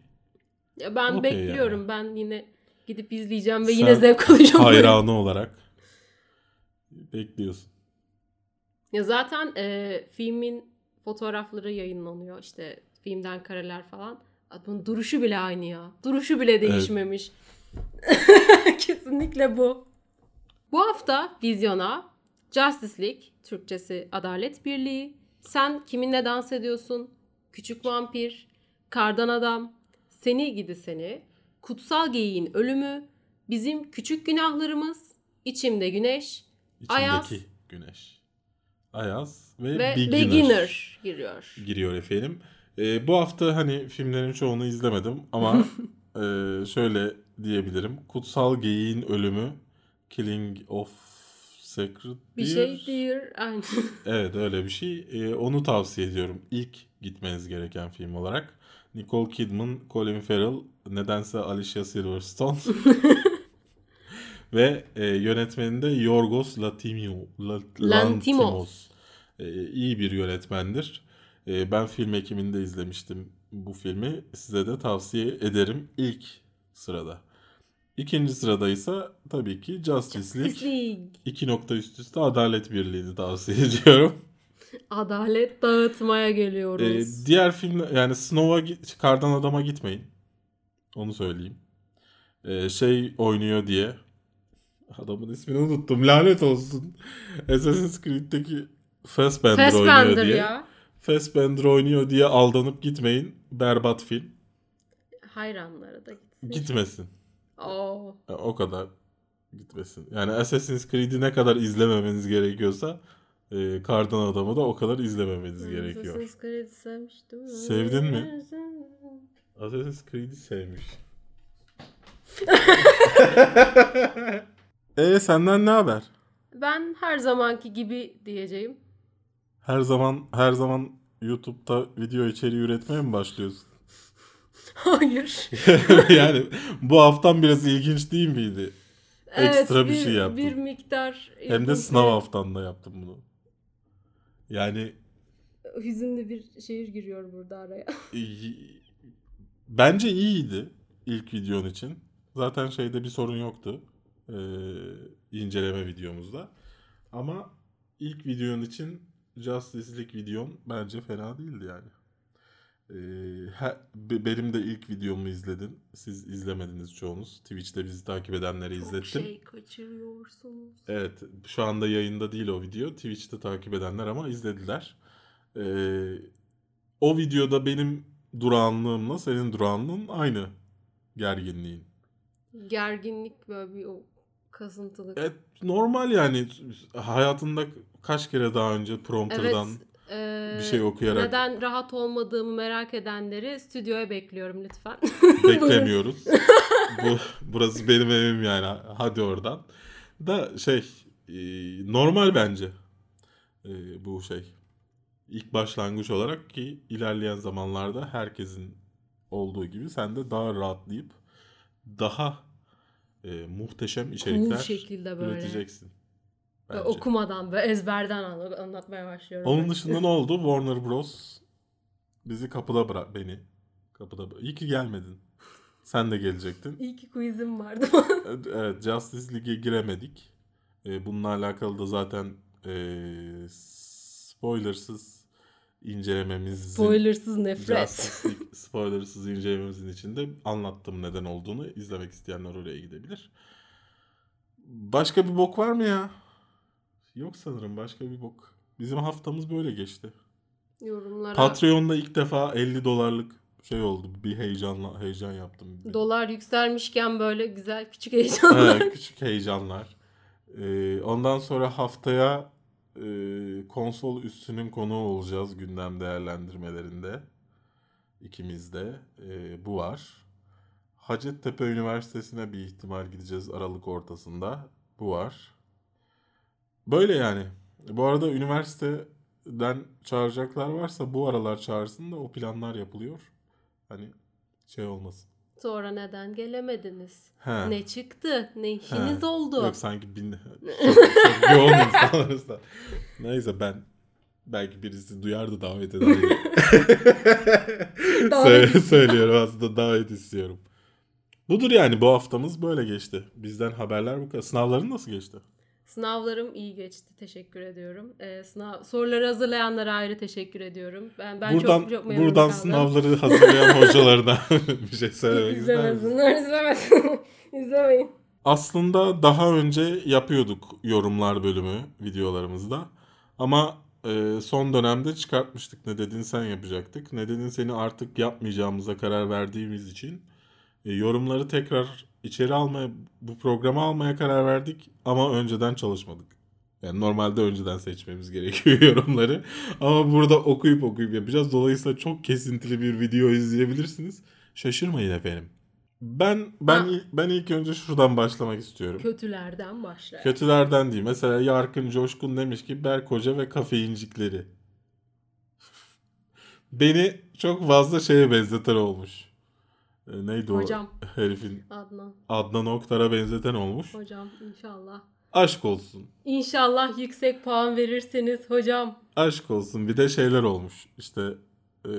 Ya ben Okey bekliyorum. Ben yine gidip izleyeceğim ve Sen yine zevk alacağım. Hayranı olarak bekliyorsun. Ya zaten e, filmin fotoğrafları yayınlanıyor. İşte filmden kareler falan. Bunun duruşu bile aynı ya. Duruşu bile değişmemiş. (laughs) Kesinlikle bu. Bu hafta vizyona Justice League, Türkçesi Adalet Birliği, Sen Kiminle Dans Ediyorsun, Küçük Vampir, Kardan Adam, Seni Gidi Seni, Kutsal Geyiğin Ölümü, Bizim Küçük Günahlarımız, İçimde Güneş İçindeki Ayaz. güneş. Ayaz ve, ve Beginner. Beginner giriyor. giriyor efendim. Ee, bu hafta hani filmlerin çoğunu izlemedim ama (laughs) e, şöyle diyebilirim. Kutsal Geyiğin Ölümü Killing of Sacred Bir Deer. şey değil. Aynen. (laughs) Evet öyle bir şey. Ee, onu tavsiye ediyorum. İlk gitmeniz gereken film olarak. Nicole Kidman, Colin Farrell, nedense Alicia Silverstone (laughs) ve e, yönetmeni de Yorgos Lanthimos. La- Lanthimos. Ee, iyi bir yönetmendir. Ee, ben film ekiminde izlemiştim bu filmi. Size de tavsiye ederim ilk sırada. İkinci sırada ise tabii ki Justice League. Justice League. İki nokta üst üste Adalet Birliği'ni tavsiye (laughs) ediyorum. Adalet dağıtmaya Ee, geliyoruz. diğer film yani Snow'a Kardan Adam'a gitmeyin. Onu söyleyeyim. Ee, şey oynuyor diye. Adamın ismini unuttum. Lanet olsun. Assassin's Creed'deki Fassbender, oynuyor Fassbender diye. ya. Fassbender oynuyor diye aldanıp gitmeyin. Berbat film. Hayranları da gitsin. Gitmesin. Oo. E, O kadar gitmesin. Yani Assassin's Creed'i ne kadar izlememeniz gerekiyorsa e, Kardan Adam'ı da o kadar izlememeniz gerekiyor. Assassin's Creed sevmiştim. Sevdin mi? (laughs) Assassin's Creed'i sevmiş. (laughs) e senden ne haber? Ben her zamanki gibi diyeceğim. Her zaman her zaman YouTube'da video içeriği üretmeye mi başlıyorsun? (laughs) Hayır. (laughs) yani bu haftan biraz ilginç değil miydi? Ekstra bir şey yaptım. Bir miktar. Hem de sınav haftanda yaptım bunu. Yani hüzünlü bir şehir giriyor burada araya. (laughs) bence iyiydi ilk videon için. Zaten şeyde bir sorun yoktu. Ee, inceleme videomuzda. Ama ilk videon için Justice League videon bence fena değildi yani. Ee, he, benim de ilk videomu izledin. Siz izlemediniz çoğunuz. Twitch'te bizi takip edenleri Çok izlettim. şey kaçırıyorsunuz. Evet. Şu anda yayında değil o video. Twitch'te takip edenler ama izlediler. Ee, o videoda benim durağanlığımla senin durağanlığın aynı gerginliğin. Gerginlik böyle bir o kasıntılık. Evet normal yani hayatında kaç kere daha önce prompterdan Evet, bir şey okuyarak Neden rahat olmadığımı merak edenleri stüdyoya bekliyorum lütfen. (laughs) beklemiyoruz. Bu burası benim evim yani. Hadi oradan. Da şey e, normal bence. E, bu şey. İlk başlangıç olarak ki ilerleyen zamanlarda herkesin olduğu gibi sen de daha rahatlayıp daha e, muhteşem içerikler Cool şekilde böyle. üreteceksin. Bence. okumadan böyle ezberden an- anlatmaya başlıyorum. Onun dışında ne oldu? Warner Bros. bizi kapıda bırak beni. Kapıda bıra- İyi ki gelmedin. Sen de gelecektin. İyi ki quizim vardı. (laughs) Evet, Justice League'e giremedik. Ee, bununla alakalı da zaten ee, spoilersız incelememizin Spoilersız nefret. Spoilersız incelememizin içinde anlattım neden olduğunu. İzlemek isteyenler oraya gidebilir. Başka bir bok var mı ya? Yok sanırım başka bir bok. Bizim haftamız böyle geçti. Yorumlara Patreon'da ilk defa 50 dolarlık şey oldu. Bir heyecanla heyecan yaptım. dolar yükselmişken böyle güzel küçük heyecanlar. Evet, küçük heyecanlar. Ee, ondan sonra haftaya e, konsol üstünün konuğu olacağız gündem değerlendirmelerinde. İkimiz de. Ee, bu var. Hacettepe Üniversitesi'ne bir ihtimal gideceğiz Aralık ortasında. Bu var. Böyle yani. Bu arada üniversiteden çağıracaklar varsa bu aralar çağırsın da o planlar yapılıyor. Hani şey olmasın. Sonra neden gelemediniz? He. Ne çıktı? Ne işiniz He. oldu? Yok sanki bin... (laughs) çok, çok yoğun insanlarız da. Neyse ben belki birisi duyar da davet eder. (laughs) Davet Söylüyorum aslında davet istiyorum. Budur yani bu haftamız böyle geçti. Bizden haberler bu kadar. Sınavların nasıl geçti? Sınavlarım iyi geçti. Teşekkür ediyorum. Ee, sınav soruları hazırlayanlara ayrı teşekkür ediyorum. Ben ben buradan çok çok memnun buradan kaldım. sınavları hazırlayan (laughs) hocalarına (laughs) bir şey söylemek ister misin? İzlemesinler, izlemesin. İzlemeyin. Aslında daha önce yapıyorduk yorumlar bölümü videolarımızda. Ama e, son dönemde çıkartmıştık. Ne dedin sen yapacaktık. Ne dedin seni artık yapmayacağımıza karar verdiğimiz için e, yorumları tekrar içeri almaya, bu programa almaya karar verdik. Ama önceden çalışmadık. Yani normalde önceden seçmemiz gerekiyor (laughs) yorumları. Ama burada okuyup okuyup yapacağız. Dolayısıyla çok kesintili bir video izleyebilirsiniz. Şaşırmayın efendim. Ben ben Ha. ben ilk önce şuradan başlamak istiyorum. Kötülerden başla. Kötülerden değil. Mesela Yarkın Coşkun demiş ki Berk Hoca ve kafeincikleri. (laughs) Beni çok fazla şeye benzeten olmuş. E, neydi Hocam. o herifin? Adnan. Adnan Oktar'a benzeten olmuş. Hocam inşallah. Aşk olsun. İnşallah yüksek puan verirseniz hocam. Aşk olsun. Bir de şeyler olmuş. İşte e,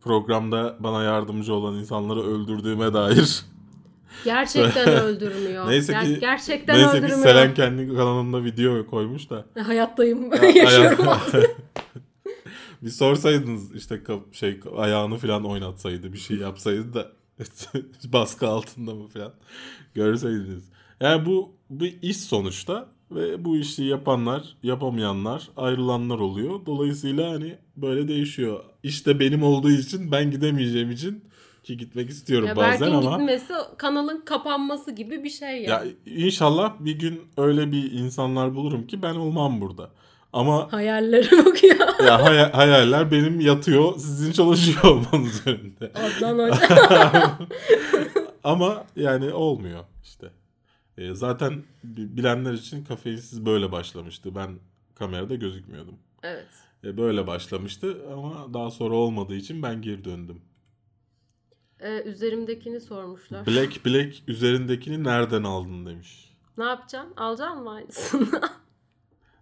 programda bana yardımcı olan insanları öldürdüğüme dair. (laughs) Gerçekten öldürmüyor. Neyse Ger- ki- gerçekten Neyse ki öldürmüyor. Selen kendi kanalında video koymuş da. (laughs) Hayattayım. Ya, Yaşıyorum. (laughs) bir sorsaydınız işte şey ayağını falan oynatsaydı bir şey yapsaydı da (laughs) baskı altında mı falan görseydiniz. Yani bu bir iş sonuçta ve bu işi yapanlar, yapamayanlar, ayrılanlar oluyor. Dolayısıyla hani böyle değişiyor. İşte benim olduğu için ben gidemeyeceğim için ki gitmek istiyorum Ya bazen ama gitmesi kanalın kapanması gibi bir şey ya yani. inşallah bir gün öyle bir insanlar bulurum ki ben olmam burada. Ama Hayallerim okuyor. ya hay- hayaller benim yatıyor, sizin çalışıyor (laughs) olmanız önünde. Adnan hocam. (laughs) Ama yani olmuyor işte. E, zaten bi- bilenler için kafeinsiz böyle başlamıştı. Ben kamerada gözükmüyordum. Evet. E, böyle başlamıştı ama daha sonra olmadığı için ben geri döndüm. Ee, üzerimdekini sormuşlar. Black Black üzerindekini nereden aldın demiş. Ne yapacaksın? Alacaksın mı aynısını? (laughs)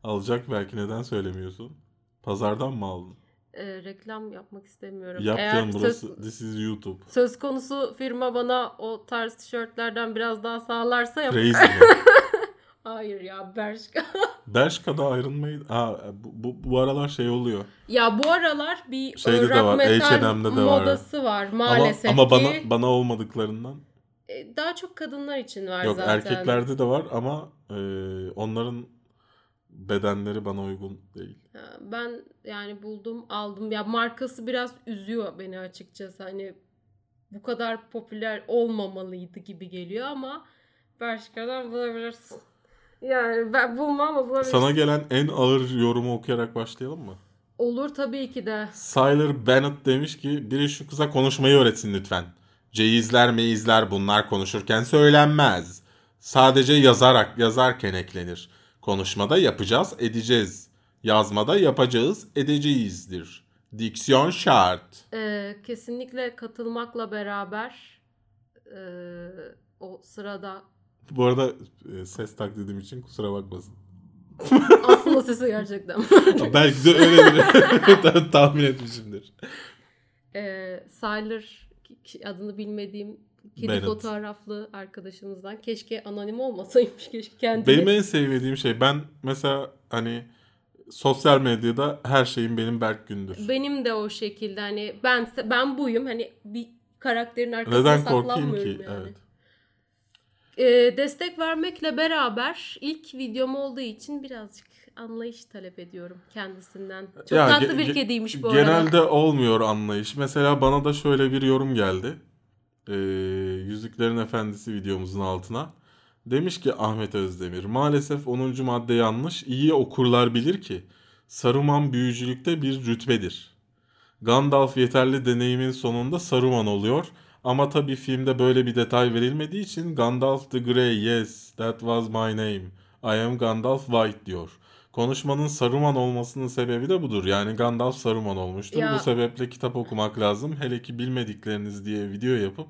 Alacak belki neden söylemiyorsun? Pazardan mı aldın? Ee, reklam yapmak istemiyorum. Yap Eğer canım burası söz, this is YouTube. söz konusu firma bana o tarz tişörtlerden biraz daha sağlarsa yap. Crazy? (laughs) Hayır ya Bershka. (laughs) Bershka'da ayrılmayı... Ha, bu, bu, bu aralar şey oluyor. ya bu aralar bir Şeyde e, de rock var, metal H&M'de de var. modası var maalesef ama, ama ki. bana bana olmadıklarından. E, Daha çok kadınlar için var Yok zaten. erkeklerde de var ama e, onların bedenleri bana uygun değil. Ben yani buldum aldım. Ya markası biraz üzüyor beni açıkçası. Hani bu kadar popüler olmamalıydı gibi geliyor ama Bershka'dan bulabilirsin. Yani ben bulmam ama bulabilirsin. Sana gelen en ağır yorumu okuyarak başlayalım mı? Olur tabii ki de. Syler Bennett demiş ki biri şu kıza konuşmayı öğretsin lütfen. Ceyizler meyizler bunlar konuşurken söylenmez. Sadece yazarak yazarken eklenir. Konuşmada yapacağız edeceğiz. Yazmada yapacağız edeceğizdir. Diksiyon şart. Ee, kesinlikle katılmakla beraber e, o sırada Bu arada e, ses taklidim için kusura bakmasın. aslında sesi gerçekten. (laughs) Belki de öyledir. (laughs) Tahmin etmişimdir. Ee, Syler ki- adını bilmediğim kedi Bennett. fotoğraflı arkadaşımızdan. Keşke anonim olmasaymış. (laughs) Keşke kendini. Benim en sevmediğim şey ben mesela hani sosyal medyada her şeyim benim Berk Gündür. Benim de o şekilde hani ben ben buyum hani bir karakterin arkasına Neden korkayım ki? yani. Evet. Ee, destek vermekle beraber ilk videom olduğu için birazcık anlayış talep ediyorum kendisinden. Çok Ya tatlı bir kediymiş bu arada. Genelde olmuyor anlayış. Mesela bana da şöyle bir yorum geldi. Ee, Yüzüklerin Efendisi videomuzun altına. Demiş ki Ahmet Özdemir maalesef 10. madde yanlış. İyi okurlar bilir ki Saruman büyücülükte bir rütbedir. Gandalf yeterli deneyimin sonunda Saruman oluyor. Ama tabii filmde böyle bir detay verilmediği için Gandalf the Grey yes that was my name. I am Gandalf White diyor. Konuşmanın Saruman olmasının sebebi de budur. Yani Gandalf Saruman olmuştur. Ya- Bu sebeple kitap okumak lazım. Hele ki bilmedikleriniz diye video yapıp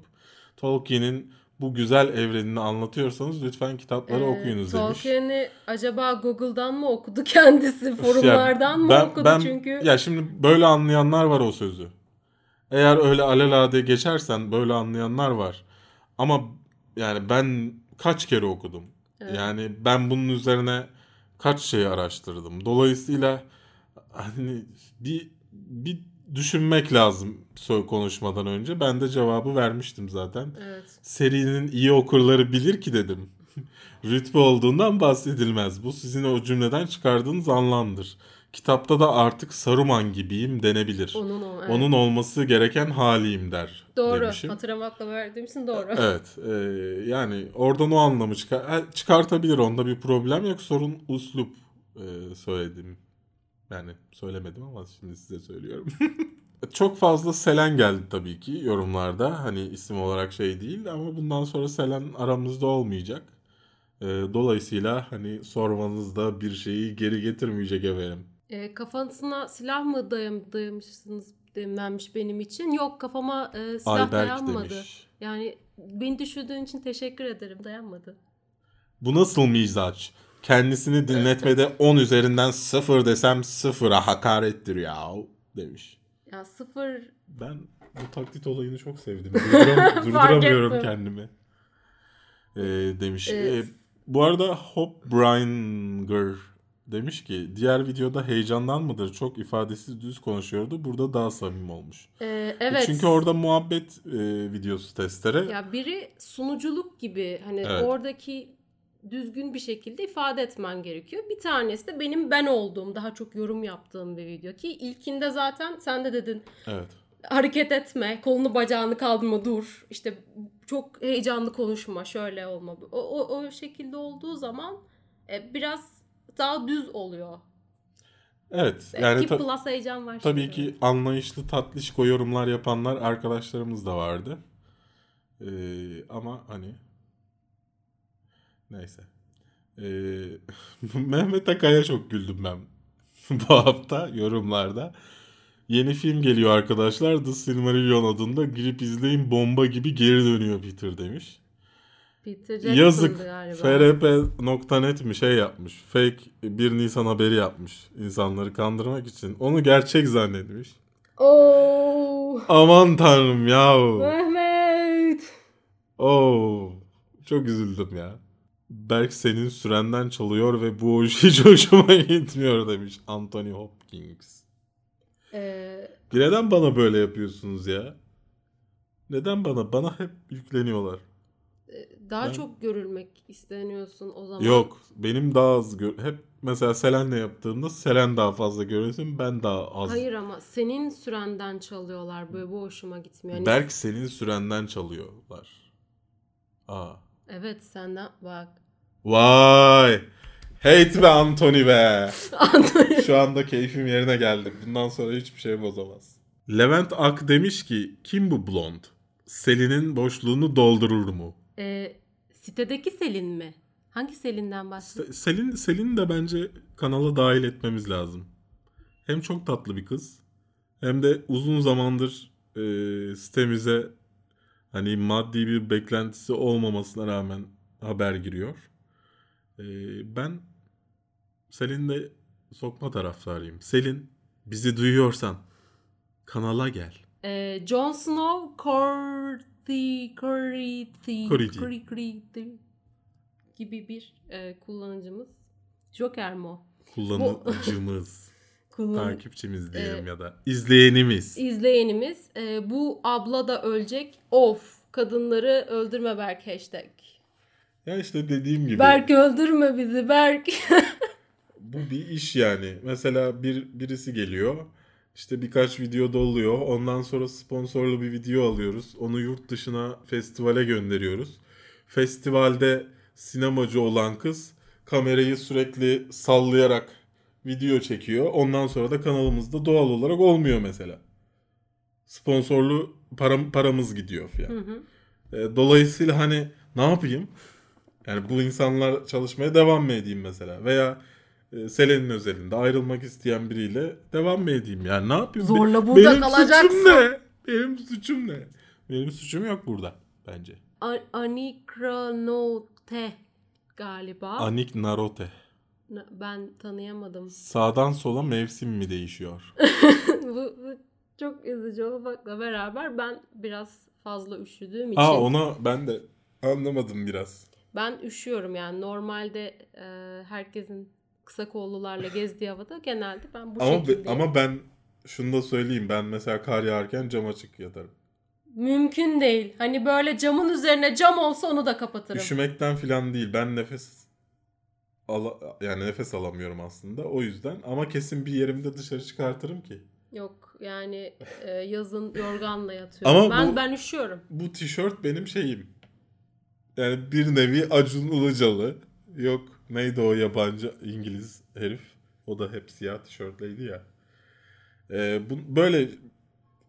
Tolkien'in bu güzel evrenini anlatıyorsanız lütfen kitapları Ee, okuyunuz demiş. Tolkien'i acaba Google'dan mı okudu (laughs) kendisi? Forumlardan mı ben- okudu ben- çünkü? Ya şimdi böyle anlayanlar var o sözü. Eğer öyle alelade geçersen böyle anlayanlar var. Ama yani ben kaç kere okudum. Evet. Yani ben bunun üzerine kaç şey araştırdım. Dolayısıyla hani bir bir düşünmek lazım konuşmadan önce. Ben de cevabı vermiştim zaten. Evet. Serinin iyi okurları bilir ki dedim. (laughs) Rütbe olduğundan bahsedilmez. Bu sizin o cümleden çıkardığınız anlamdır. Kitapta da artık Saruman gibiyim denebilir. Onun o. evet. Onun olması gereken haliyim der Doğru. demişim. Hatırlamakla verdiğim için doğru. Evet. e, yani oradan o anlamı çıkar ha, çıkartabilir. Onda bir problem yok. Sorun uslup e, söyledim. Yani söylemedim ama şimdi size söylüyorum. (laughs) Çok fazla Selen geldi tabii ki yorumlarda. Hani isim olarak şey değil ama bundan sonra Selen aramızda olmayacak. E, dolayısıyla hani sormanızda bir şeyi geri getirmeyecek efendim. E, kafasına silah mı dayam, dayamışsınız denilmiş benim için? Yok kafama e, silah Ayberk dayanmadı. demiş. Yani beni düşündüğün için teşekkür ederim. Dayanmadı. Bu nasıl mizaç? Kendisini dinletmede 10 üzerinden 0 desem 0'a hakarettir ya demiş. Ya sıfır Ben bu taklit olayını çok sevdim. Durduram- (laughs) durduramıyorum ettim. kendimi. Ee, demiş. Ee, Ee, bu arada Hop Bringer demiş ki diğer videoda heyecandan mıdır çok ifadesiz düz konuşuyordu. Burada daha samimi olmuş. e, evet. Çünkü orada muhabbet e, videosu testere. ya biri sunuculuk gibi hani Evet. oradaki düzgün bir şekilde ifade etmen gerekiyor. Bir tanesi de benim ben olduğum, daha çok yorum yaptığım bir video ki ilkinde zaten sen de dedin Evet. hareket etme, kolunu bacağını kaldırma, dur. İşte çok heyecanlı konuşma, şöyle olma. O, o, o şekilde olduğu zaman e, biraz daha düz oluyor. Evet. Yani Yani ki ta- plus heyecan var. Tabii şimdi. ki anlayışlı tatlışko yorumlar yapanlar arkadaşlarımız da vardı. Ee, ama hani neyse. Ee, (laughs) Mehmet Akay'a çok güldüm ben (laughs) bu hafta yorumlarda. Yeni film geliyor arkadaşlar. The Silmarillion adında. Girip izleyin bomba gibi geri dönüyor Peter demiş. Peter Jackson'dı Yazık. FRP.net mi şey yapmış. Fake 1 Nisan haberi yapmış. insanları kandırmak için. Onu gerçek zannetmiş. Oo. Aman tanrım yahu. Mehmet. Oo. Çok üzüldüm ya. Berk senin sürenden çalıyor ve bu hiç (laughs) hoşuma gitmiyor demiş Anthony Hopkins. Ee, Neden bana böyle yapıyorsunuz ya? Neden bana? Bana hep yükleniyorlar. daha Ben- çok görülmek isteniyorsun o zaman. Yok benim daha az gör- hep mesela Selen'le yaptığımda Selen daha fazla görünsün ben daha az. Hayır ama senin sürenden çalıyorlar böyle bu hoşuma gitmiyor. Hani- Berk senin sürenden çalıyorlar. Aa. Evet senden bak. Vay. Hate be Anthony be. (laughs) Anthony. Şu anda keyfim yerine geldi. Bundan sonra hiçbir şey bozamaz. Levent Ak demiş ki kim bu blond? Selin'in boşluğunu doldurur mu? Ee, sitedeki Selin mi? Hangi Selin'den bahsediyorsun? Se- Selin Selin'i de bence kanala dahil etmemiz lazım. Hem çok tatlı bir kız hem de uzun zamandır e, sitemize hani maddi bir beklentisi olmamasına rağmen haber giriyor. E, ben Selin'de sokma taraftarıyım. Selin bizi duyuyorsan kanala gel. Ee, Jon Snow Cordy. Cordy Cordy gibi bir e, kullanıcımız. Joker mi o? Kullanıcımız, (laughs) Kullan takipçimiz diyelim Ee, ya da izleyenimiz. izleyenimiz. e, bu abla da ölecek. Of. Kadınları öldürme Berk hashtag. Ya işte dediğim gibi. Berk öldürme bizi Berk. (laughs) Bu bir iş yani. Mesela bir birisi geliyor. İşte birkaç video doluyor. Ondan sonra sponsorlu bir video alıyoruz. Onu yurt dışına festivale gönderiyoruz. Festivalde sinemacı olan kız kamerayı sürekli sallayarak video çekiyor. Ondan sonra da kanalımızda doğal olarak olmuyor mesela. Sponsorlu param, paramız gidiyor Hı falan. hı. E, Dolayısıyla hani ne yapayım? Yani bu insanlar çalışmaya devam mı edeyim mesela? Veya e, Selen'in özelinde ayrılmak isteyen biriyle devam mı edeyim? Yani ne yapayım? Zorla burada Benim kalacaksın. suçum ne? Benim suçum ne? Benim suçum yok burada bence. Anikranote galiba. Anik Narote. Na- ben tanıyamadım. Sağdan sola mevsim mi değişiyor? (laughs) bu, bu çok üzücü olmakla beraber ben biraz fazla üşüdüğüm için. Aa onu ben de anlamadım biraz. Ben üşüyorum yani normalde e, herkesin kısa kollularla gezdiği havada genelde ben bu Ama şekilde. be- ama ben şunu da söyleyeyim. Ben mesela kar yağarken cam açık yatarım. Mümkün değil. Hani böyle camın üzerine cam olsa onu da kapatırım. Üşümekten falan değil. Ben nefes ala, yani nefes alamıyorum aslında. O yüzden ama kesin bir yerimde dışarı çıkartırım ki. Yok yani e, yazın yorganla yatıyorum. Ama ben bu- ben üşüyorum. Bu tişört benim şeyim. Yani bir nevi Acun Ilıcalı. Yok neydi o yabancı İngiliz herif. O da hep siyah tişörtleydi ya. Ee, bu, böyle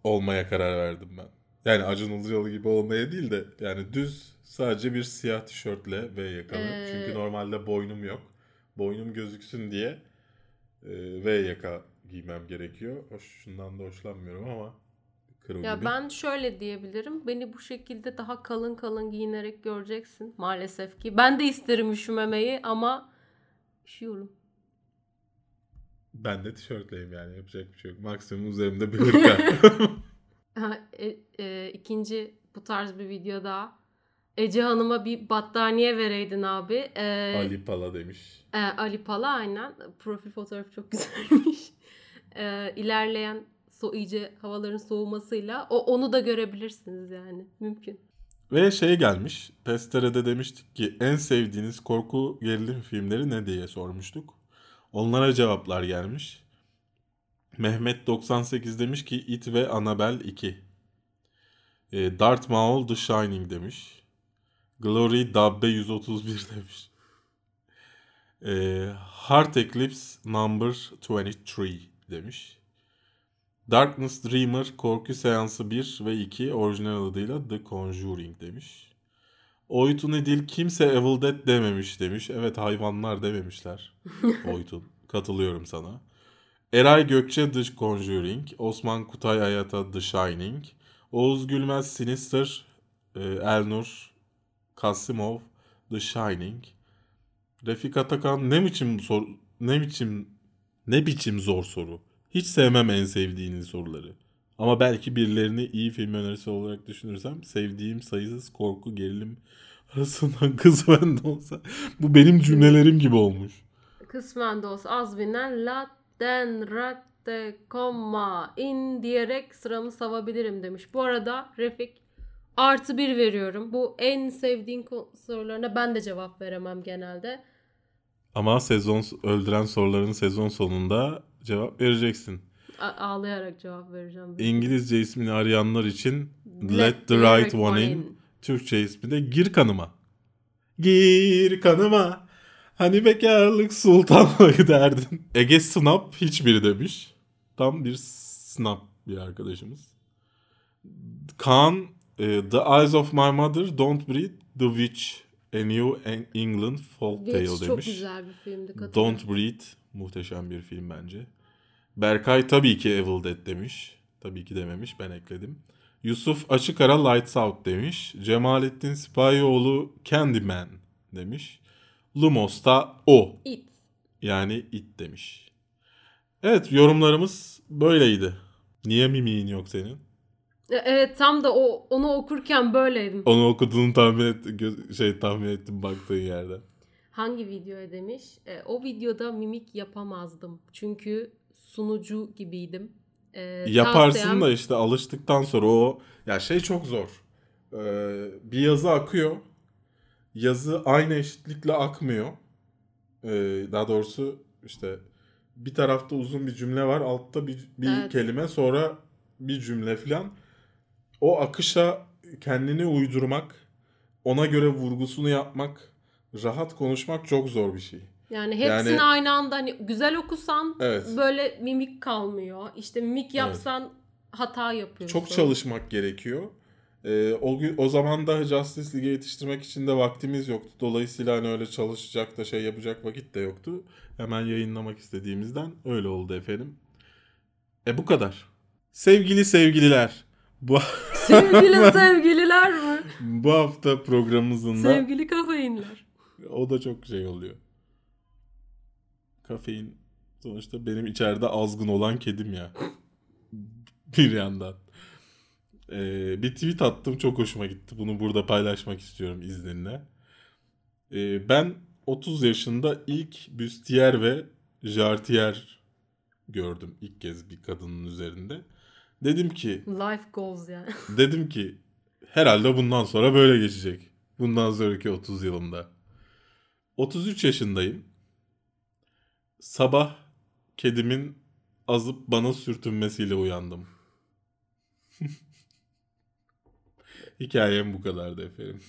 olmaya karar verdim ben. Yani Acun Ilıcalı gibi olmaya değil de yani düz sadece bir siyah tişörtle ve yakalı. Ee, Çünkü normalde boynum yok. Boynum gözüksün diye e, V yaka giymem gerekiyor. Hoş, şundan da hoşlanmıyorum ama kırıl Ya gibi. ben şöyle diyebilirim. Beni bu şekilde daha kalın kalın giyinerek göreceksin maalesef ki. Ben de isterim üşümemeyi ama üşüyorum. Ben de tişörtleyim yani yapacak bir şey yok. Maksimum üzerimde bir (laughs) hırka. E, e, ikinci bu tarz bir videoda Ece Hanım'a bir battaniye vereydin abi. E, Ali Pala demiş. e, Ali Pala aynen. Profil fotoğrafı çok (laughs) güzelmiş. E, ilerleyen so iyice havaların soğumasıyla o onu da görebilirsiniz yani. Mümkün. Ve şey gelmiş. Testere'de demiştik ki en sevdiğiniz korku gerilim filmleri ne diye sormuştuk. Onlara cevaplar gelmiş. Mehmet 98 demiş ki It ve Annabelle 2. E, Darth Maul The Shining demiş. Glory Dabbe 131 demiş. E, Heart Eclipse Number 23 demiş. Darkness Dreamer Korku Seansı 1 ve 2 orijinal adıyla The Conjuring demiş. Oytun Edil kimse Evil Dead dememiş demiş. Evet hayvanlar dememişler. (laughs) Oytun. Katılıyorum sana. Eray Gökçe The Conjuring. Osman Kutay Ayata The Shining. Oğuz Gülmez Sinister. e, Elnur Kasimov The Shining. Refik Atakan ne biçim sor ne biçim ne biçim zor soru. Hiç sevmem en sevdiğiniz soruları. Ama belki birilerini iyi film önerisi olarak düşünürsem sevdiğim sayısız korku gerilim arasından (laughs) kısmen de olsa bu benim cümlelerim gibi olmuş. Kısmen de olsa az bilinen la den ratte komma in diyerek sıramı savabilirim demiş. Bu arada Refik artı bir veriyorum. Bu en sevdiğin sorularına ben de cevap veremem genelde. Ama sezon öldüren soruların sezon sonunda cevap vereceksin. A- ağlayarak cevap vereceğim. İngilizce ismini arayanlar için Let, the right one in. Türkçe ismi de Gir kanıma. Gir kanıma. Hani bekarlık sultanlığı (laughs) derdin. Ege Snap hiçbiri demiş. Tam bir snap bir arkadaşımız. Kaan e, The Eyes of My Mother Don't Breathe The Witch A New Eng- England Folk Tale demiş. çok güzel bir filmdi. katılıyorum. Don't Breathe muhteşem bir film bence. Berkay tabii ki Evil Dead demiş. Tabii ki dememiş ben ekledim. Yusuf Açık Ara Lights Out demiş. Cemalettin Sipahioğlu Candyman demiş. Lumos da o. It. Yani it demiş. Evet yorumlarımız böyleydi. Niye mimiğin yok senin? E, Evet tam da o onu okurken böyleydim. Onu okuduğunu tahmin et, şey tahmin ettim baktığın yerde. Hangi videoya demiş? E, o videoda mimik yapamazdım. Çünkü sunucu gibiydim. E, Yaparsın tavsiyem- da işte alıştıktan sonra o ya şey çok zor. Ee, bir yazı akıyor. Yazı aynı eşitlikle akmıyor. Ee, daha doğrusu işte bir tarafta uzun bir cümle var, altta bir, bir Evet. kelime, sonra bir cümle falan. O akışa kendini uydurmak, ona göre vurgusunu yapmak, rahat konuşmak çok zor bir şey. Yani hepsini Yani- aynı anda hani güzel okusan Evet. böyle mimik kalmıyor. İşte mimik yapsan hata yapıyorsun. Çok çalışmak gerekiyor. Ee, o gün o zaman da Justice League'e yetiştirmek için de vaktimiz yoktu. Dolayısıyla hani öyle çalışacak da şey yapacak vakit de yoktu. Hemen yayınlamak istediğimizden öyle oldu efendim. E bu kadar. Sevgili sevgililer. Bu, Sevgili (laughs) sevgililer mi? bu hafta programımızın da Sevgili kafeinler. o da çok şey oluyor. Kafein sonuçta benim içeride azgın olan kedim ya. (laughs) bir yandan. Ee, bir tweet attım çok hoşuma gitti. Bunu burada paylaşmak istiyorum izninle. Ee, ben 30 yaşında ilk büstiyer ve jartiyer gördüm ilk kez bir kadının üzerinde. Dedim ki Life goals yani. (laughs) Dedim ki herhalde bundan sonra böyle geçecek. Bundan sonraki 30 yılımda. 33 yaşındayım. Sabah kedimin azıp bana sürtünmesiyle uyandım. (laughs) Hikayem bu kadardı efendim.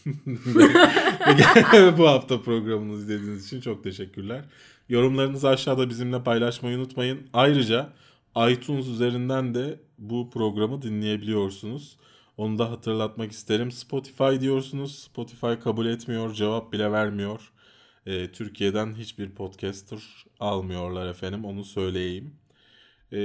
(laughs) bu hafta programını izlediğiniz için çok teşekkürler. Yorumlarınızı aşağıda bizimle paylaşmayı unutmayın. Ayrıca iTunes üzerinden de bu programı dinleyebiliyorsunuz. Onu da hatırlatmak isterim. Spotify diyorsunuz. Spotify kabul etmiyor, cevap bile vermiyor. Ee, Türkiye'den hiçbir podcaster almıyorlar efendim. Onu söyleyeyim. Ee,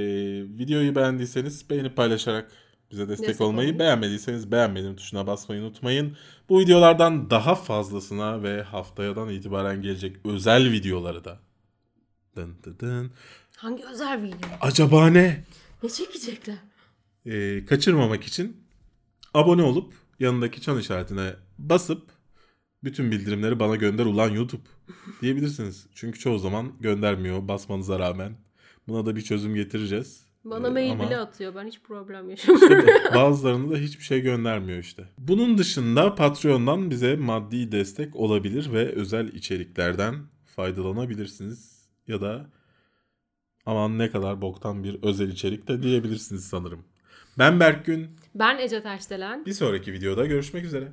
videoyu beğendiyseniz beğenip paylaşarak bize destek, Destek olmayı, olun. beğenmediyseniz beğenmedim tuşuna basmayı unutmayın. Bu videolardan daha fazlasına ve haftayadan itibaren gelecek özel videoları da dın dın dın. Hangi özel video? Acaba ne? Ne çekecekler? Ee, kaçırmamak için abone olup yanındaki çan işaretine basıp bütün bildirimleri bana gönder ulan YouTube diyebilirsiniz. Çünkü çoğu zaman göndermiyor basmanıza rağmen. Buna da bir çözüm getireceğiz. Bana Ee, mail ama- bile atıyor. Ben hiç problem yaşamıyorum. (laughs) Bazılarını da hiçbir şey göndermiyor işte. Bunun dışında Patreon'dan bize maddi destek olabilir ve özel içeriklerden faydalanabilirsiniz. Ya da aman ne kadar boktan bir özel içerik de diyebilirsiniz sanırım. Ben Berk Gün. ben Ece Taşdelen. Bir sonraki videoda görüşmek üzere.